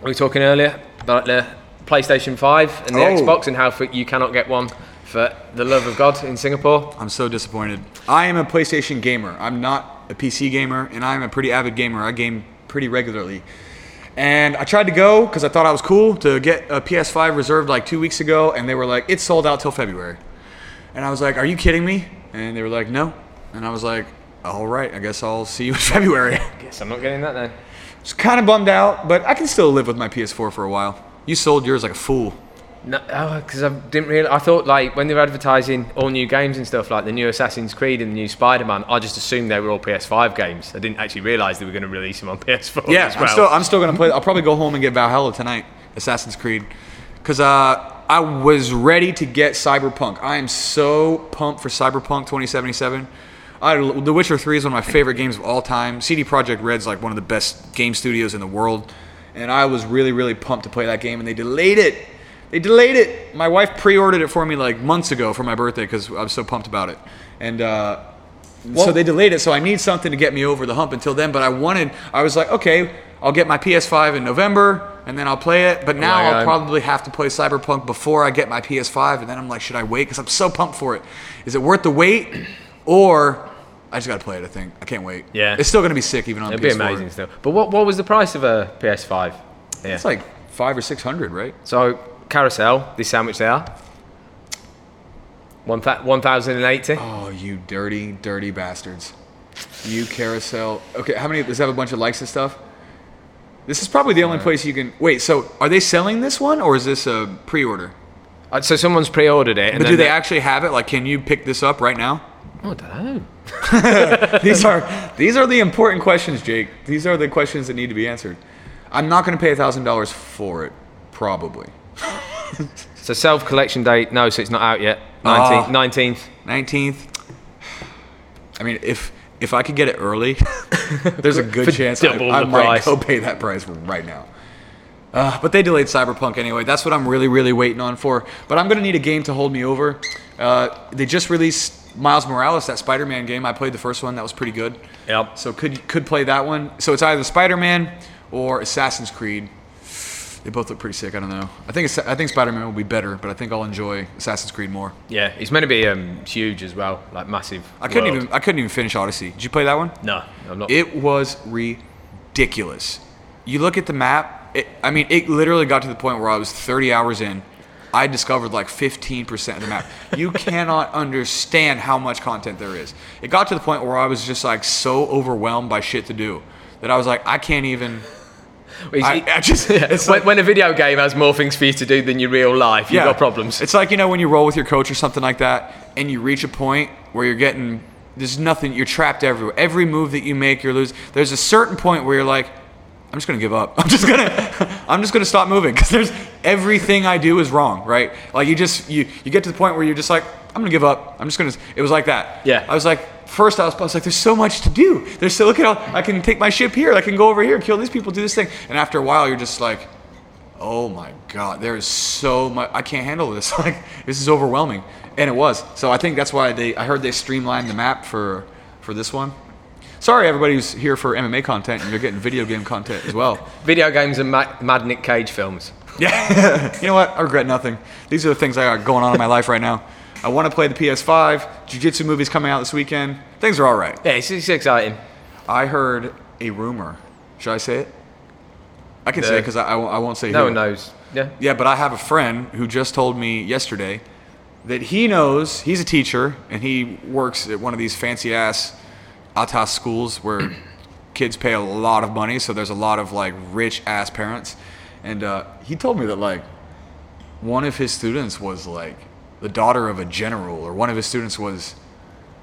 we were talking earlier about the PlayStation 5 and the Oh. Xbox and how you cannot get one for the love of God in Singapore. I'm so disappointed. I am a PlayStation gamer. I'm not a PC gamer, and I'm a pretty avid gamer. I game pretty regularly. And I tried to go because I thought I was cool to get a PS5 reserved like two weeks ago, and they were like, it's sold out till February. And I was like, are you kidding me? And they were like, no. And I was like, all right, I guess I'll see you in February. Guess I'm not getting that then. Just kind of bummed out, but I can still live with my PS4 for a while. You sold yours like a fool. No, because I didn't really. I thought like when they were advertising all new games and stuff, like the new Assassin's Creed and the new Spider-Man, I just assumed they were all PS5 games. I didn't actually realise they were going to release them on PS4 Yeah, well. I'm still I'm still gonna play. I'll probably go home and get Valhalla tonight, Assassin's Creed, because uh, I was ready to get Cyberpunk. I am so pumped for Cyberpunk 2077. I, The Witcher 3 is one of my favorite games of all time. CD Projekt Red's like one of the best game studios in the world, and I was really really pumped to play that game, and they delayed it. They delayed it. My wife pre-ordered it for me like months ago for my birthday because I was so pumped about it, and. Uh, so they delayed it, so I need something to get me over the hump until then. But I wanted, I was like, okay, I'll get my PS5 in November, and then I'll play it. But now my I'll probably have to play Cyberpunk before I get my PS5, and then I'm like, should I wait? Because I'm so pumped for it. Is it worth the wait, or I just gotta play it? I think I can't wait. Yeah. it's still gonna be sick even on It'd PS4. be amazing still. But what, what was the price of a PS5? Yeah. It's like five or six hundred, right? so carousel, this is how they are. One thou- 1,080. Oh, you dirty, dirty bastards! You carousel. Okay, how many? Does it have a bunch of likes and stuff? This is probably the only place you can wait. So, are they selling this one, or is this a pre-order? Uh, so someone's pre-ordered it. And But then do they actually have it? Like, can you pick this up right now? Oh, I don't know. these are these are the important questions, Jake. These are the questions that need to be answered. I'm not going to pay a thousand dollars for it, probably. So self collection date, no, so it's not out yet. Ah. 19th. 19th. Nineteenth. I mean, if if I could get it early, there's a good chance I, I might price. go pay that price right now. Uh, but they delayed Cyberpunk anyway. That's what I'm really, really waiting on for. But I'm gonna need a game to hold me over. Uh, they just released Miles Morales, that Spider-Man game. I played the first one. That was pretty good. Yep. So could could play that one. So it's either Spider-Man or Assassin's Creed. They both look pretty sick. I don't know. I think I think Spider-Man will be better, but I think I'll enjoy Assassin's Creed more. Yeah, it's meant to be um, huge as well, like massive. I couldn't world. even I couldn't even finish Odyssey. Did you play that one? No, I'm not. It was ridiculous. You look at the map. It, I mean, it literally got to the point where I was 30 hours in. I discovered like 15% of the map. You cannot understand how much content there is. It got to the point where I was just like so overwhelmed by shit to do that I was like, I can't even. I, I just. It's when, like, when a video game has more things for you to do than your real life, you've got problems. It's like you know when you roll with your coach or something like that, and you reach a point where you're getting there's nothing. You're trapped everywhere. Every move that you make, you're losing. There's a certain point where you're like, I'm just gonna give up. I'm just gonna I'm just gonna stop moving because there's everything I do is wrong, right? Like you just you you get to the point where you're just like, I'm gonna give up. I'm just gonna. It was like that. Yeah. I was like, first I was, I was like, there's so much to do. There's so look at how I can take my ship here. I can go over here, kill these people, do this thing. And after a while, you're just like, oh my god, there is so much. I can't handle this. Like this is overwhelming, and it was. So I think that's why they. I heard they streamlined the map for for this one. Sorry, everybody who's here for MMA content, and you're getting video game content as well. Video games and Ma- Mad Nick Cage films. Yeah, you know what? I regret nothing. These are the things I got going on in my life right now. I want to play the PS5. Jiu-Jitsu movies coming out this weekend. Things are all right. Yeah, it's, it's exciting. I heard a rumor. Should I say it? I can say it because I, I won't- I won't say No who. one knows. Yeah. Yeah, but I have a friend who just told me yesterday that he knows he's a teacher and he works at one of these fancy ass ATAS schools where kids pay a lot of money, so there's a lot of like rich ass parents. And uh, he told me that like one of his students was like the daughter of a general, or one of his students was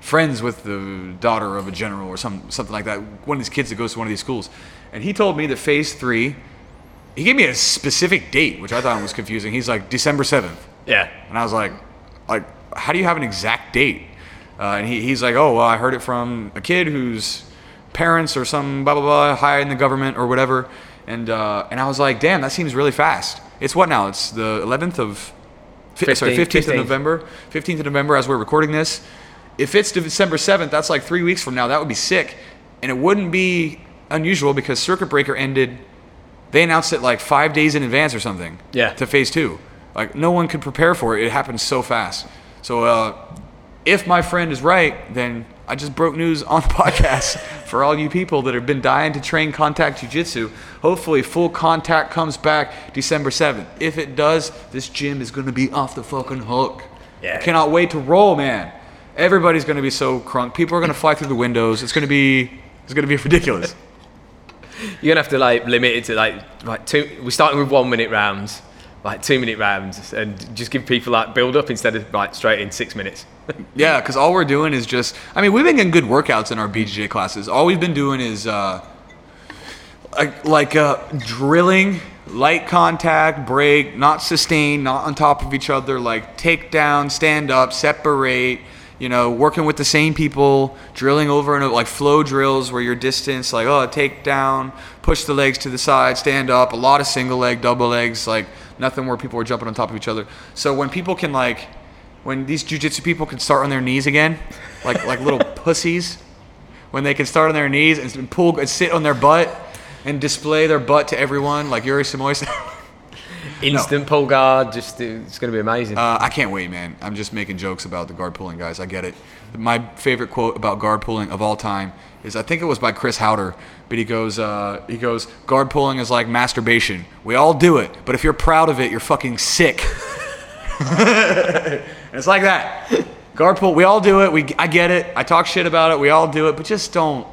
friends with the daughter of a general, or some something like that. One of these kids that goes to one of these schools, and he told me that phase three. He gave me a specific date, which I thought was confusing. He's like December seventh. Yeah. And I was like, like, how do you have an exact date? Uh, and he, he's like, oh, well, I heard it from a kid whose parents or some blah blah blah high in the government or whatever. And uh, and I was like, damn, that seems really fast. It's what now? It's the 11th of, fi- sorry, 15th, 15th of November. 15th of November as we're recording this. If it's December 7th, that's like three weeks from now. That would be sick. And it wouldn't be unusual because Circuit Breaker ended. They announced it like five days in advance or something. Yeah. To phase two. Like no one could prepare for it. It happened so fast. So uh, if my friend is right, then I just broke news on the podcast for all you people that have been dying to train contact jujitsu. Hopefully, full contact comes back December 7th. If it does, this gym is going to be off the fucking hook. Yeah. I cannot wait to roll, man. Everybody's going to be so crunk. People are going to fly through the windows. It's going to be it's going to be ridiculous. You're gonna have to like limit it to like like two. We're starting with one minute rounds, like two minute rounds, and just give people like build up instead of like straight in six minutes. Yeah, because all we're doing is just. I mean, we've been getting good workouts in our BJJ classes. All we've been doing is uh, like like uh, drilling, light contact, break, not sustain, not on top of each other, like take down, stand up, separate, you know, working with the same people, drilling over and over, like flow drills where your distance, like oh, take down, push the legs to the side, stand up. A lot of single leg, double legs, like nothing where people are jumping on top of each other. So when people can like, when these jujitsu people can start on their knees again, like like little pussies, when they can start on their knees and pull and sit on their butt and display their butt to everyone, like Yuri Simões. Instant pull guard, just it's going to be amazing. Uh, I can't wait, man. I'm just making jokes about the guard pulling guys. I get it. My favorite quote about guard pulling of all time is I think it was by Chris Haueter, but he goes, uh, he goes, guard pulling is like masturbation. We all do it, but if you're proud of it, you're fucking sick. it's like that. Guard pull, we all do it. We, I get it. I talk shit about it. We all do it, but just don't,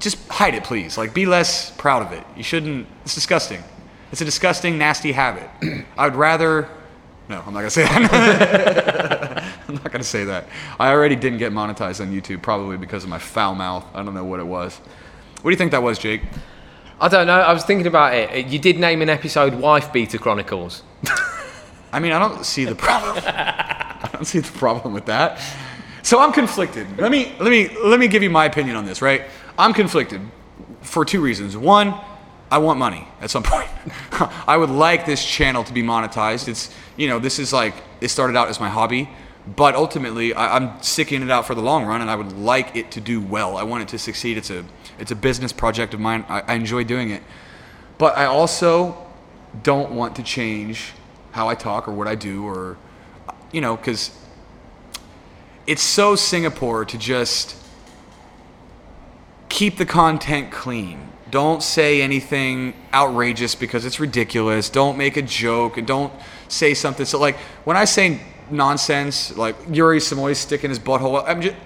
just hide it, please. Like, be less proud of it. You shouldn't. It's disgusting. It's a disgusting, nasty habit. I would rather. No, I'm not gonna say that. I'm not gonna say that. I already didn't get monetized on YouTube, probably because of my foul mouth. I don't know what it was. What do you think that was, Jake? I don't know. I was thinking about it. You did name an episode "Wife Beater Chronicles." I mean, I don't see the problem. I don't see the problem with that. So I'm conflicted. Let me let me let me give you my opinion on this. Right? I'm conflicted for two reasons. One, I want money at some point. I would like this channel to be monetized. It's you know this is like it started out as my hobby, but ultimately I, I'm sticking it out for the long run, and I would like it to do well. I want it to succeed. It's a it's a business project of mine. I, I enjoy doing it, but I also don't want to change how I talk or what I do or you know because it's so Singapore to just keep the content clean. Don't say anything outrageous because it's ridiculous. Don't make a joke and don't say something. So like when I say nonsense, like Yuri Simões sticking his butthole, I'm just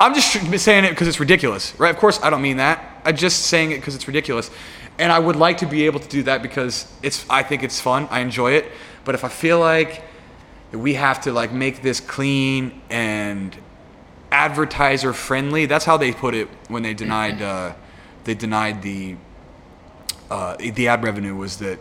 I'm just saying it because it's ridiculous, right? Of course, I don't mean that. I'm just saying it because it's ridiculous, and I would like to be able to do that because it's. I think it's fun. I enjoy it. But if I feel like we have to like make this clean and advertiser friendly, that's how they put it when they denied. Uh, they denied the uh, the ad revenue was that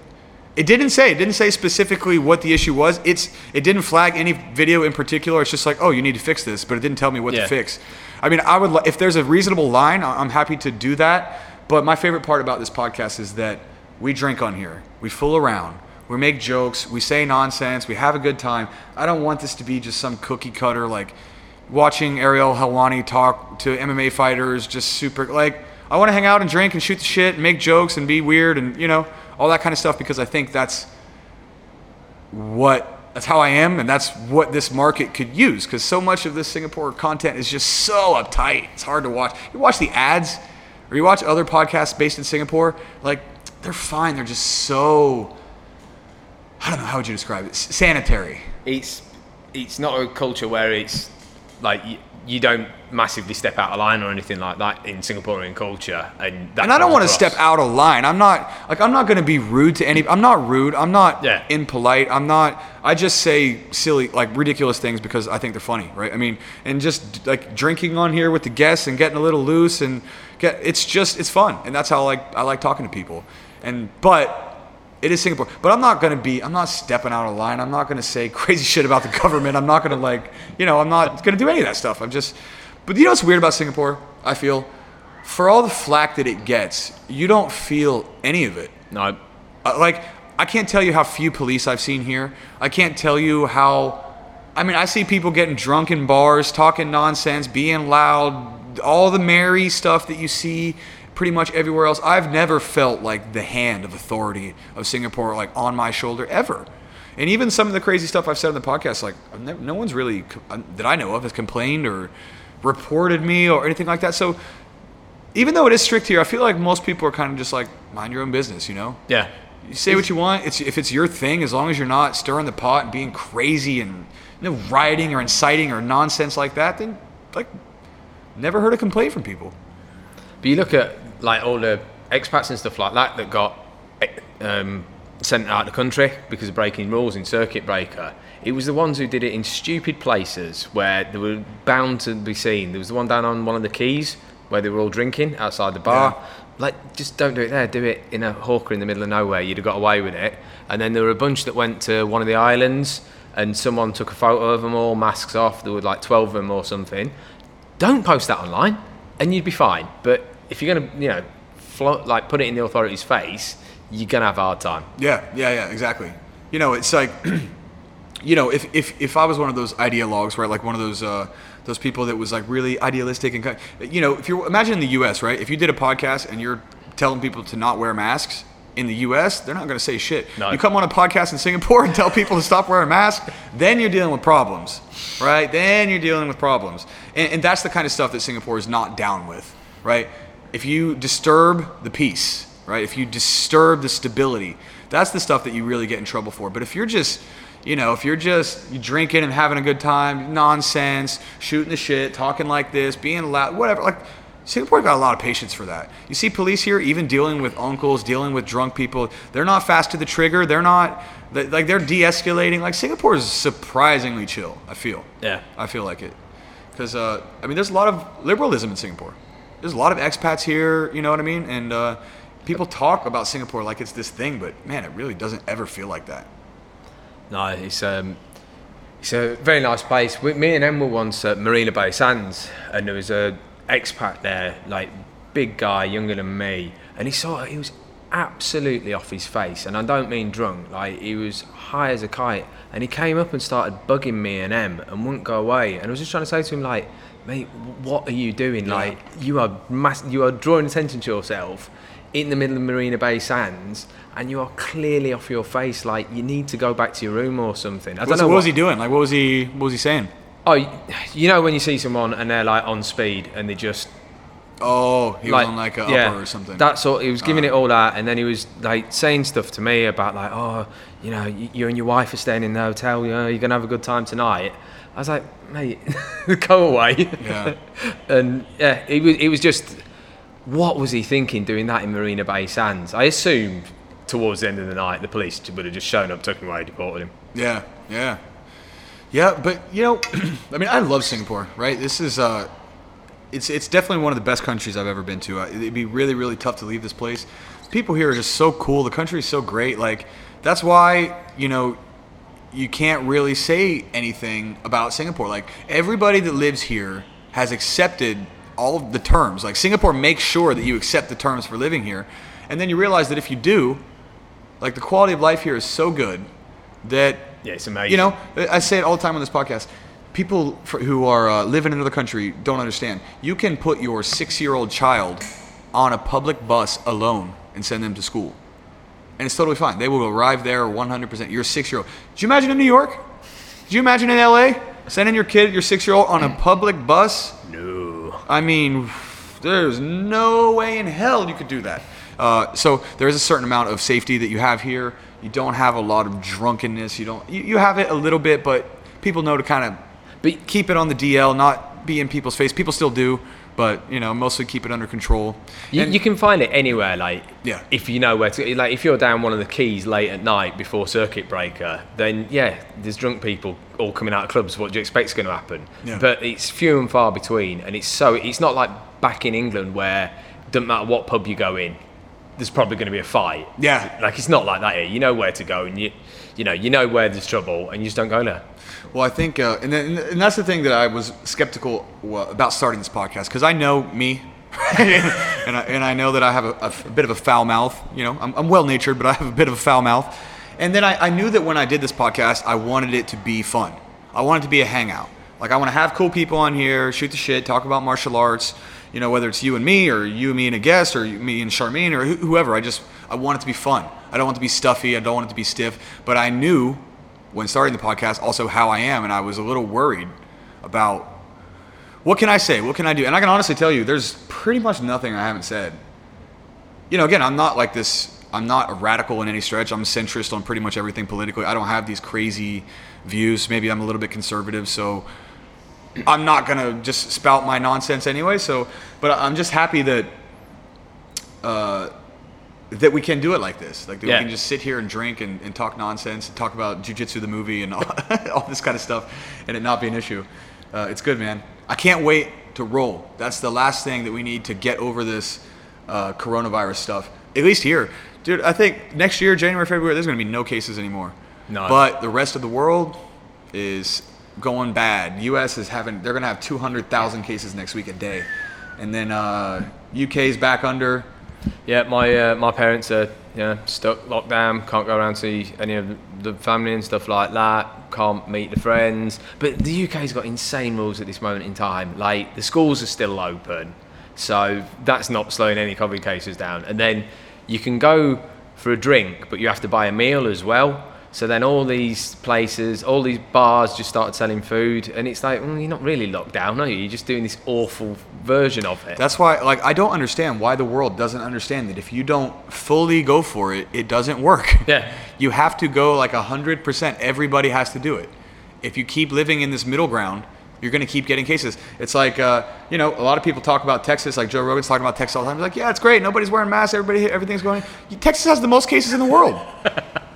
it didn't say it didn't say specifically what the issue was. It's it didn't flag any video in particular. It's just like oh you need to fix this, but it didn't tell me what Yeah. to fix. I mean I would if there's a reasonable line, I'm happy to do that. But my favorite part about this podcast is that we drink on here, we fool around, we make jokes, we say nonsense, we have a good time. I don't want this to be just some cookie cutter like watching Ariel Helwani talk to MMA fighters, just super like I want to hang out and drink and shoot the shit and make jokes and be weird and you know all that kind of stuff because I think that's what that's how I am and that's what this market could use because so much of this Singapore content is just so uptight. It's hard to watch. You watch the ads or you watch other podcasts based in Singapore, like they're fine. They're just so I don't know how would you describe it? S- Sanitary. it's it's not a culture where it's like you, you don't massively step out of line or anything like that in Singaporean culture, and that and I don't want to step out of line. I'm not like I'm not going to be rude to any. I'm not rude. I'm not Yeah. impolite. I'm not. I just say silly, like ridiculous things because I think they're funny, right? I mean, and just like drinking on here with the guests and getting a little loose and. It's just it's fun, and that's how I like I like talking to people. And but it is Singapore. But I'm not going to be. I'm not stepping out of line. I'm not going to say crazy shit about the government. I'm not going to like. You know. I'm not going to do any of that stuff. I'm just. But you know what's weird about Singapore? I feel for all the flack that it gets, you don't feel any of it. No, Uh, like, I can't tell you how few police I've seen here. I can't tell you how. I mean, I see people getting drunk in bars, talking nonsense, being loud, all the merry stuff that you see pretty much everywhere else. I've never felt like the hand of authority of Singapore like on my shoulder ever. And even some of the crazy stuff I've said on the podcast, like never, no one's really uh, that I know of has complained or reported me or anything like that. So even though it is strict here, I feel like most people are kind of just like mind your own business, you know. yeah, You say what you want. It's if it's your thing, as long as you're not stirring the pot and being crazy and you know rioting or inciting or nonsense like that, then like never heard a complaint from people. But you look at like all the expats and stuff like that that got um, sent out of the country because of breaking rules in circuit breaker. It was the ones who did it in stupid places where they were bound to be seen. There was the one down on one of the quays where they were all drinking outside the bar. Yeah. Like, just don't do it there. Do it in a hawker in the middle of nowhere. You'd have got away with it. And then there were a bunch that went to one of the islands and someone took a photo of them all, masks off, there were like 12 of them or something, don't post that online and you'd be fine. But if you're going to, you know, like put it in the authorities' face, you're going to have a hard time. Yeah, yeah, yeah, exactly. You know, it's like, you know, if, if, if I was one of those ideologues, right, like one of those uh, those people that was like really idealistic and, you know, if you imagine in the U.S., right, if you did a podcast and you're telling people to not wear masks in the U.S., they're not going to say shit. No. You come on a podcast in Singapore and tell people to stop wearing masks, then you're dealing with problems, right? Then you're dealing with problems, and, and that's the kind of stuff that Singapore is not down with, right? If you disturb the peace, right? If you disturb the stability, that's the stuff that you really get in trouble for. But if you're just you know, if you're just you drinking and having a good time, nonsense, shooting the shit, talking like this, being loud, whatever, like Singapore got a lot of patience for that. You see police here, even dealing with uncles, dealing with drunk people, they're not fast to the trigger. They're not like they're de-escalating. Like Singapore is surprisingly chill. I feel. Yeah. I feel like it, because uh, I mean, there's a lot of liberalism in Singapore. There's a lot of expats here. You know what I mean? And uh, people talk about Singapore like it's this thing, but man, it really doesn't ever feel like that. No, it's um, it's a very nice place. We, me and Em were once at Marina Bay Sands, and there was a expat there, like big guy, younger than me, and he saw he was absolutely off his face, and I don't mean drunk, like he was high as a kite, and he came up and started bugging me and M, and wouldn't go away, and I was just trying to say to him like. Mate, what are you doing? Yeah. Like, you are mass- you are drawing attention to yourself in the middle of Marina Bay Sands, and you are clearly off your face. Like you need to go back to your room or something. I don't What's- know what was he doing? Like, what was he? What was he saying? Oh, you know when you see someone and they're like on speed and they just Oh, he like was on like a yeah, upper or something. Uh. That's all. He was giving it all that, and then he was like saying stuff to me about like, oh, you know, you and your wife are staying in the hotel. You know, you're gonna have a good time tonight. I was like, mate, go away. Yeah. and yeah, it was. It was just. What was he thinking doing that in Marina Bay Sands? I assumed towards the end of the night the police would have just shown up, took him away, deported him. Yeah, yeah, yeah. But you know, I mean, I love Singapore. Right? This is uh, it's it's definitely one of the best countries I've ever been to. Uh, It'd be really really tough to leave this place. People here are just so cool. The country is so great. Like that's why you know you can't really say anything about Singapore. Like everybody that lives here has accepted all of the terms. Like Singapore makes sure that you accept the terms for living here, and then you realize that if you do, like the quality of life here is so good that Yeah, it's amazing. you know I say it all the time on this podcast. People for, who are uh, live in another country don't understand. You can put your six-year-old child on a public bus alone and send them to school, and it's totally fine. They will arrive there 100%. You're a six-year-old. Did you imagine in New York? Did you imagine in LA sending your kid, your six-year-old, on a public bus? no. I mean, there's no way in hell you could do that. Uh, so there is a certain amount of safety that you have here. You don't have a lot of drunkenness. You don't. You, you have it a little bit, but people know to kind of But keep it on the DL, not be in people's face. People still do, but you know, mostly keep it under control. You, And- you can find it anywhere, like Yeah. if you know where to. Like if you're down one of the quays late at night before circuit breaker, then yeah, there's drunk people all coming out of clubs. What do you expect's going to happen? Yeah. But it's few and far between, and it's so it's not like back in England where doesn't matter what pub you go in, there's probably going to be a fight. Yeah. like it's not like that here. You know where to go, and you you know you know where there's trouble, and you just don't go there. Well, I think, uh, and, then, and that's the thing that I was skeptical about starting this podcast because I know me, and, I, and I know that I have a bit of a foul mouth. You know, I'm, I'm well natured, but I have a bit of a foul mouth. And then I, I knew that when I did this podcast, I wanted it to be fun. I wanted it to be a hangout. Like I want to have cool people on here, shoot the shit, talk about martial arts. You know, whether it's you and me, or you and me and a guest, or me and Charmaine, or wh- whoever. I just I want it to be fun. I don't want it to be stuffy. I don't want it to be stiff. But I knew when starting the podcast also how I am, and I was a little worried about what can I say, what can I do, and I can honestly tell you, there's pretty much nothing I haven't said. You know, again, I'm not like this. I'm not a radical in any stretch. I'm centrist on pretty much everything politically. I don't have these crazy views. Maybe I'm a little bit conservative, so I'm not gonna just spout my nonsense anyway. So, but I'm just happy that uh, that we can do it like this. Like that Yeah. we can just sit here and drink and, and talk nonsense and talk about jujitsu the movie and all, all this kind of stuff, and it not be an issue. Uh, it's good, man. I can't wait to roll. That's the last thing that we need to get over this uh, coronavirus stuff. At least here, dude. I think next year, January, February, there's gonna be no cases anymore. No. But the rest of the world, is going bad. U.S. is having they're gonna have 200,000 cases next week a day, and then uh, UK's back under. Yeah, my uh, my parents are you know, stuck locked down. Can't go around see any of the family and stuff like that. Can't meet the friends. But the UK's got insane rules at this moment in time. Like the schools are still open, so that's not slowing any COVID cases down. And then you can go for a drink, but you have to buy a meal as well. So then all these places, all these bars just started selling food, and it's like, well, you're not really locked down, are you? You're just doing this awful version of it. That's why, like, I don't understand why the world doesn't understand that if you don't fully go for it, it doesn't work. Yeah. You have to go like 100%. Everybody has to do it. If you keep living in this middle ground, you're going to keep getting cases. It's like, uh, you know, a lot of people talk about Texas, like Joe Rogan's talking about Texas all the time. He's like, yeah, it's great. Nobody's wearing masks. Everybody, everything's going. Texas has the most cases in the world.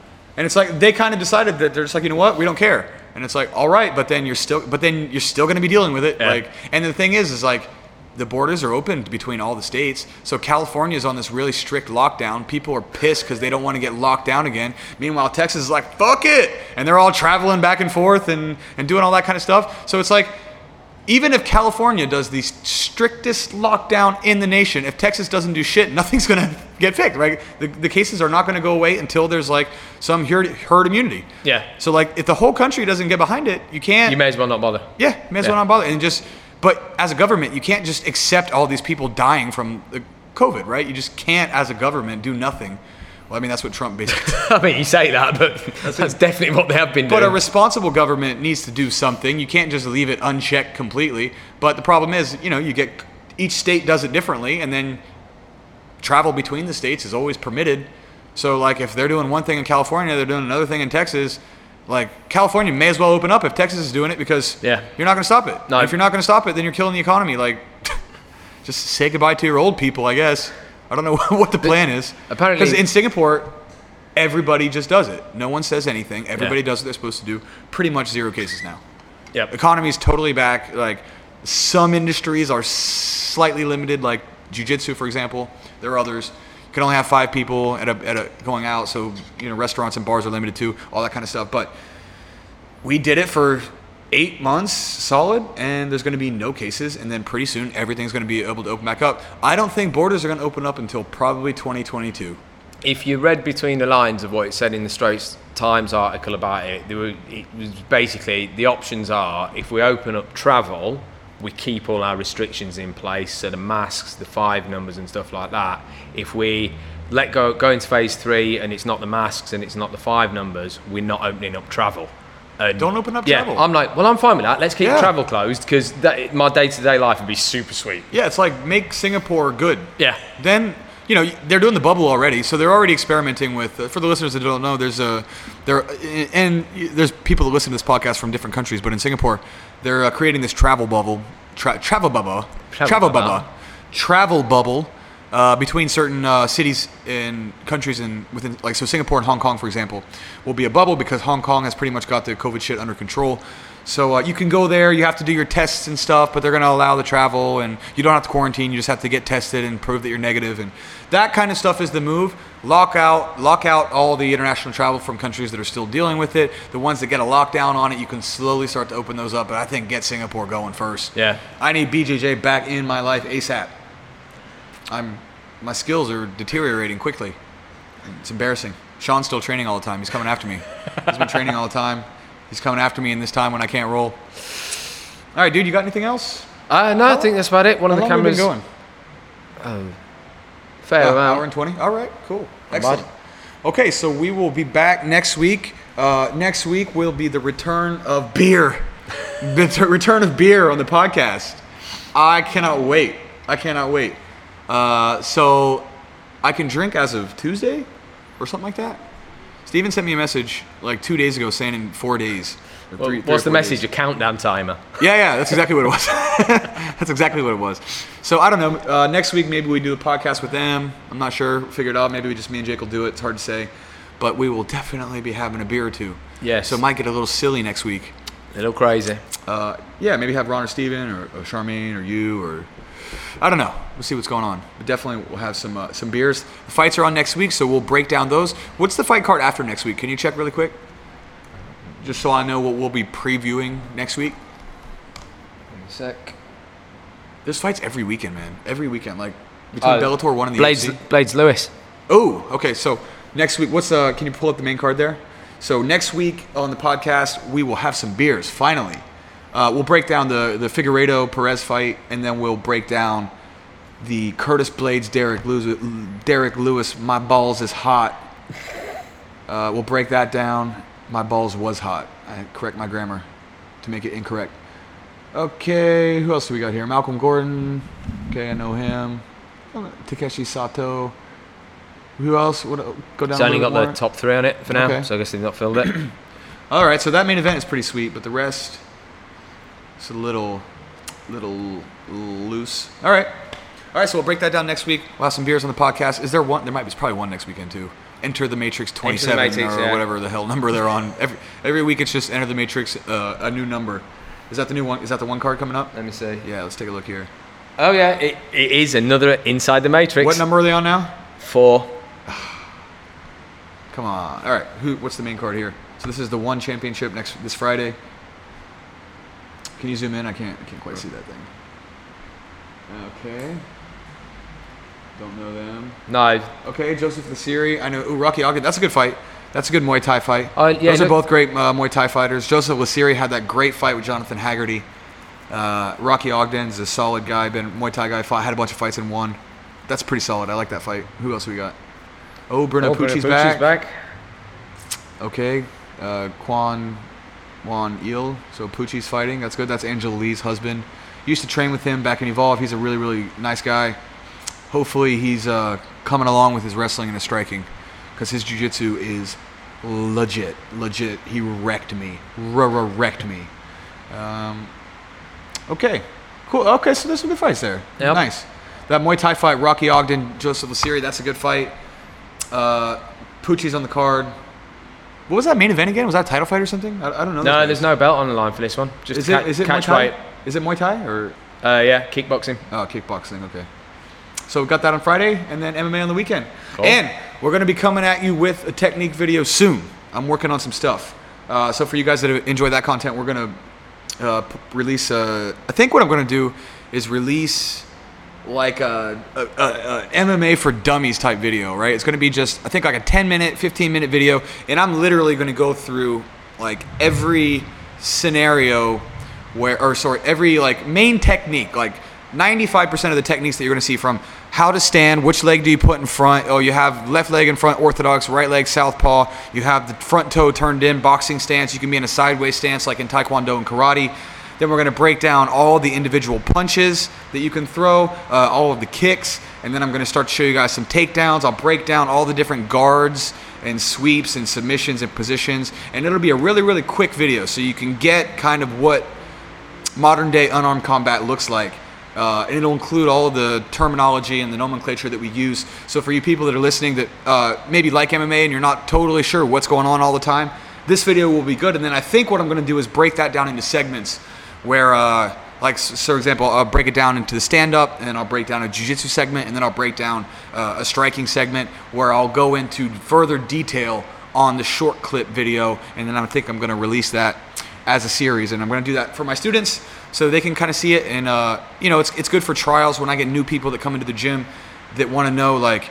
and it's like they kind of decided that they're just like, you know what, we don't care. And it's like, all right, but then you're still, but then you're still going to be dealing with it. Yeah. Like, and the thing is, is like, the borders are open between all the states. So California is on this really strict lockdown. People are pissed because they don't want to get locked down again. Meanwhile, Texas is like, fuck it. And they're all traveling back and forth and, and doing all that kind of stuff. So it's like, even if California does the strictest lockdown in the nation, if Texas doesn't do shit, nothing's going to get fixed, right? The, the cases are not going to go away until there's like some herd, herd immunity. Yeah. So like, if the whole country doesn't get behind it, you can't. You may as well not bother. Yeah, may as well not bother. And just, but as a government, you can't just accept all these people dying from the COVID, right? You just can't, as a government, do nothing. Well, I mean, that's what Trump basically. I mean, you say that, but that's, definitely what they have been doing. but a responsible government needs to do something. You can't just leave it unchecked completely. But the problem is, you know, you get each state does it differently, and then travel between the states is always permitted. So, like, if they're doing one thing in California, they're doing another thing in Texas. Like California may as well open up if Texas is doing it because Yeah. you're not going to stop it. No. If you're not going to stop it, then you're killing the economy. Like, just say goodbye to your old people, I guess. I don't know what the plan is. apparently- because in Singapore, everybody just does it. No one says anything. Everybody Yeah. does what they're supposed to do. Pretty much zero cases now. Yep. is totally back. Like some industries are slightly limited, like jujitsu, for example. There are others. You can only have five people at a, at a going out, so you know restaurants and bars are limited too. All that kind of stuff. But we did it for eight months solid, and there's going to be no cases, and then pretty soon everything's going to be able to open back up. I don't think borders are going to open up until probably 2022. if you read between the lines of what it said in the Straits Times article about it, there were, it was basically the options are if we open up travel, we keep all our restrictions in place, so the masks, the five numbers, and stuff like that. If we let go, go into phase three, and it's not the masks and it's not the five numbers, we're not opening up travel. And Don't open up yeah, travel. I'm like, well, I'm fine with that. Let's keep Yeah. travel closed because my day-to-day life would be super sweet. Yeah, it's like make Singapore good. Yeah. Then you know they're doing the bubble already, so they're already experimenting with. Uh, for the listeners that don't know, there's a there and there's people that listen to this podcast from different countries, but in Singapore, they're uh, creating this travel bubble, tra- travel bubble, Travel travel bubble. bubble, travel bubble. Uh, between certain uh, cities and countries and within like so Singapore and Hong Kong for example will be a bubble because Hong Kong has pretty much got the COVID shit under control. So uh, you can go there, you have to do your tests and stuff, but they're going to allow the travel and you don't have to quarantine. You just have to get tested and prove that you're negative and that kind of stuff is the move. Lock out, lock out all the international travel from countries that are still dealing with it. The ones that get a lockdown on it, you can slowly start to open those up. But I think get Singapore going first. Yeah. I need BJJ back in my life ASAP. I'm my skills are deteriorating quickly. It's embarrassing. Sean's still training all the time. He's coming after me. He's been training all the time. He's coming after me in this time when I can't roll. All right, dude. You got anything else? Uh, no, I think that's about it. One How of the long have cameras. been going? Fair Uh, amount. hour and twenty. All right, cool, excellent. Okay, so we will be back next week. Uh, next week will be the return of beer. the t- return of beer on the podcast. I cannot wait. I cannot wait. Uh, so I can drink as of Tuesday or something like that. Steven sent me a message like two days ago saying in four days. or Well, three- three what's the four days. message? A countdown timer. Yeah, yeah, that's exactly what it was. that's exactly what it was. So I don't know. Uh, next week maybe we do a podcast with them. I'm not sure. Figure it out. Maybe we just me and Jake will do it. It's hard to say, but we will definitely be having a beer or two. Yes. So it might get a little silly next week. A little crazy. Uh, yeah, maybe have Ron or Steven or, or Charmaine or you or I don't know. We'll see what's going on. But definitely we'll have some uh, some beers. The fights are on next week, so we'll break down those. What's the fight card after next week? Can you check really quick? just so I know what we'll be previewing next week. Sec. There's fights every weekend, man. Every weekend, like between Uh, Bellator one and the Blaydes, UFC. Blaydes Lewis. Oh, okay. So next week, what's uh? Can you pull up the main card there? So next week on the podcast, we will have some beers. Finally, uh, we'll break down the the Figueiredo Perez fight, and then we'll break down the Curtis Blaydes Derrick Lewis. Derrick Lewis, my balls is hot. Uh, we'll break that down. My balls was hot. I correct my grammar to make it incorrect. Okay, who else do we got here? Malcolm Gordon. Okay, I know him. Takashi Sato. Who else? What, go down. It's only got bit the top three on it for now, Okay. so I guess they've not filled it. All right, so that main event is pretty sweet, but the rest, it's a little, little loose. All right, all right. So we'll break that down next week. We'll have some beers on the podcast. Is there one? There might be probably one next weekend too. Enter the Matrix 27 Matrix, or yeah. whatever the hell number they're on. Every every week it's just Enter the Matrix, uh, a new number. Is that the new one? Is that the one card coming up? Let me see. Yeah, let's take a look here. Oh yeah, it, it is another Inside the Matrix. What number are they on now? Four. Come on. All right. Who? What's the main card here? So this is the one championship next this Friday. Can you zoom in? I can't. I can't quite see that thing. Okay. Don't know them. No, Okay, Joseph Lasiri. I know. Ooh, Rocky Ogden. That's a good fight. That's a good Muay Thai fight. Oh, yeah, Those are both great uh, Muay Thai fighters. Joseph Lasiri had that great fight with Jonathan Haggerty. Uh, Rocky Ogden's a solid guy. Been Muay Thai guy. Fought, had a bunch of fights and won. That's pretty solid. I like that fight. Who else we got? Oh, Bruno Oh, Pucci's Pucci's back. back. Okay, uh, Kwon Won Il. So Pucci's fighting. That's good. That's Angela Lee's husband. Used to train with him back in Evolve. He's a really, really nice guy. Hopefully, he's uh, coming along with his wrestling and his striking, because his jiu-jitsu is legit. Legit. He wrecked me. Wrecked me. Um, okay, cool. Okay, so there's some good fights there. Yep. Nice. That Muay Thai fight, Rocky Ogden, Joseph Lasiri. That's a good fight. Uh, Pucci's on the card. What was that main event again? Was that a title fight or something? I, I don't know. No, there's no belt on the line for this one. Just Is ca- it is it Muay catch weight. Is it Muay Thai or Uh, yeah, kickboxing. oh kickboxing? Okay. So we got that on Friday, and then MMA on the weekend. Cool. And we're going to be coming at you with a technique video soon. I'm working on some stuff. Uh, so for you guys that enjoy that content, we're going to uh, p- release. Uh, I think what I'm going to do is release like a, a, a, a MMA for dummies type video, right? It's going to be just I think like a 10 minute, 15 minute video, and I'm literally going to go through like every scenario where, or sorry, every like main technique, like 95% of the techniques that you're going to see from how to stand, which leg do you put in front? Oh, you have left leg in front, orthodox, right leg, southpaw. You have the front toe turned in, boxing stance. You can be in a sideways stance like in taekwondo and karate. Then we're going to break down all the individual punches that you can throw, uh, all of the kicks, and then I'm going to start to show you guys some takedowns. I'll break down all the different guards and sweeps and submissions and positions, and it'll be a really, really quick video so you can get kind of what modern day unarmed combat looks like. Uh, and it'll include all the terminology and the nomenclature that we use. So for you people that are listening that uh, maybe like MMA and you're not totally sure what's going on all the time, this video will be good. And then I think what I'm going to do is break that down into segments where, uh, like, for example, I'll break it down into the stand-up, and then I'll break down a jiu-jitsu segment, and then I'll break down uh, a striking segment where I'll go into further detail on the short clip video, and then I think I'm going to release that as a series, and I'm going to do that for my students so they can kind of see it. And uh, you know, it's it's good for trials when I get new people that come into the gym that want to know like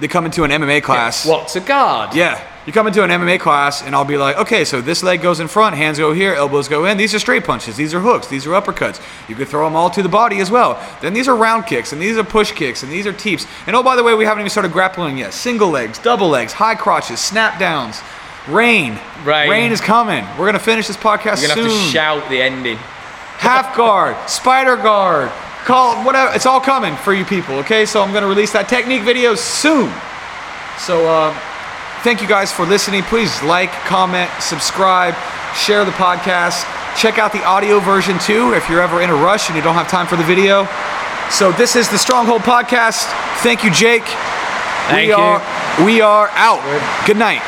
they come into an MMA class. What's a guard? Yeah, you come into an MMA class, and I'll be like, okay, so this leg goes in front, hands go here, elbows go in. These are straight punches, these are hooks, these are uppercuts. You can throw them all to the body as well. Then these are round kicks, and these are push kicks, and these are teeps. And oh, by the way, we haven't even started grappling yet. Single legs, double legs, high crotches, snap downs. Rain. Rain. is coming. We're gonna finish this podcast You're gonna soon have to shout the ending. half guard, spider guard, call it whatever. It's all coming for you people. Okay, so I'm gonna release that technique video soon. So uh, thank you guys for listening. Please like, comment, subscribe, share the podcast. Check out the audio version too if you're ever in a rush and you don't have time for the video. So this is the Stronghold podcast. Thank you, Jake. Thank we you. are we are out. Good night.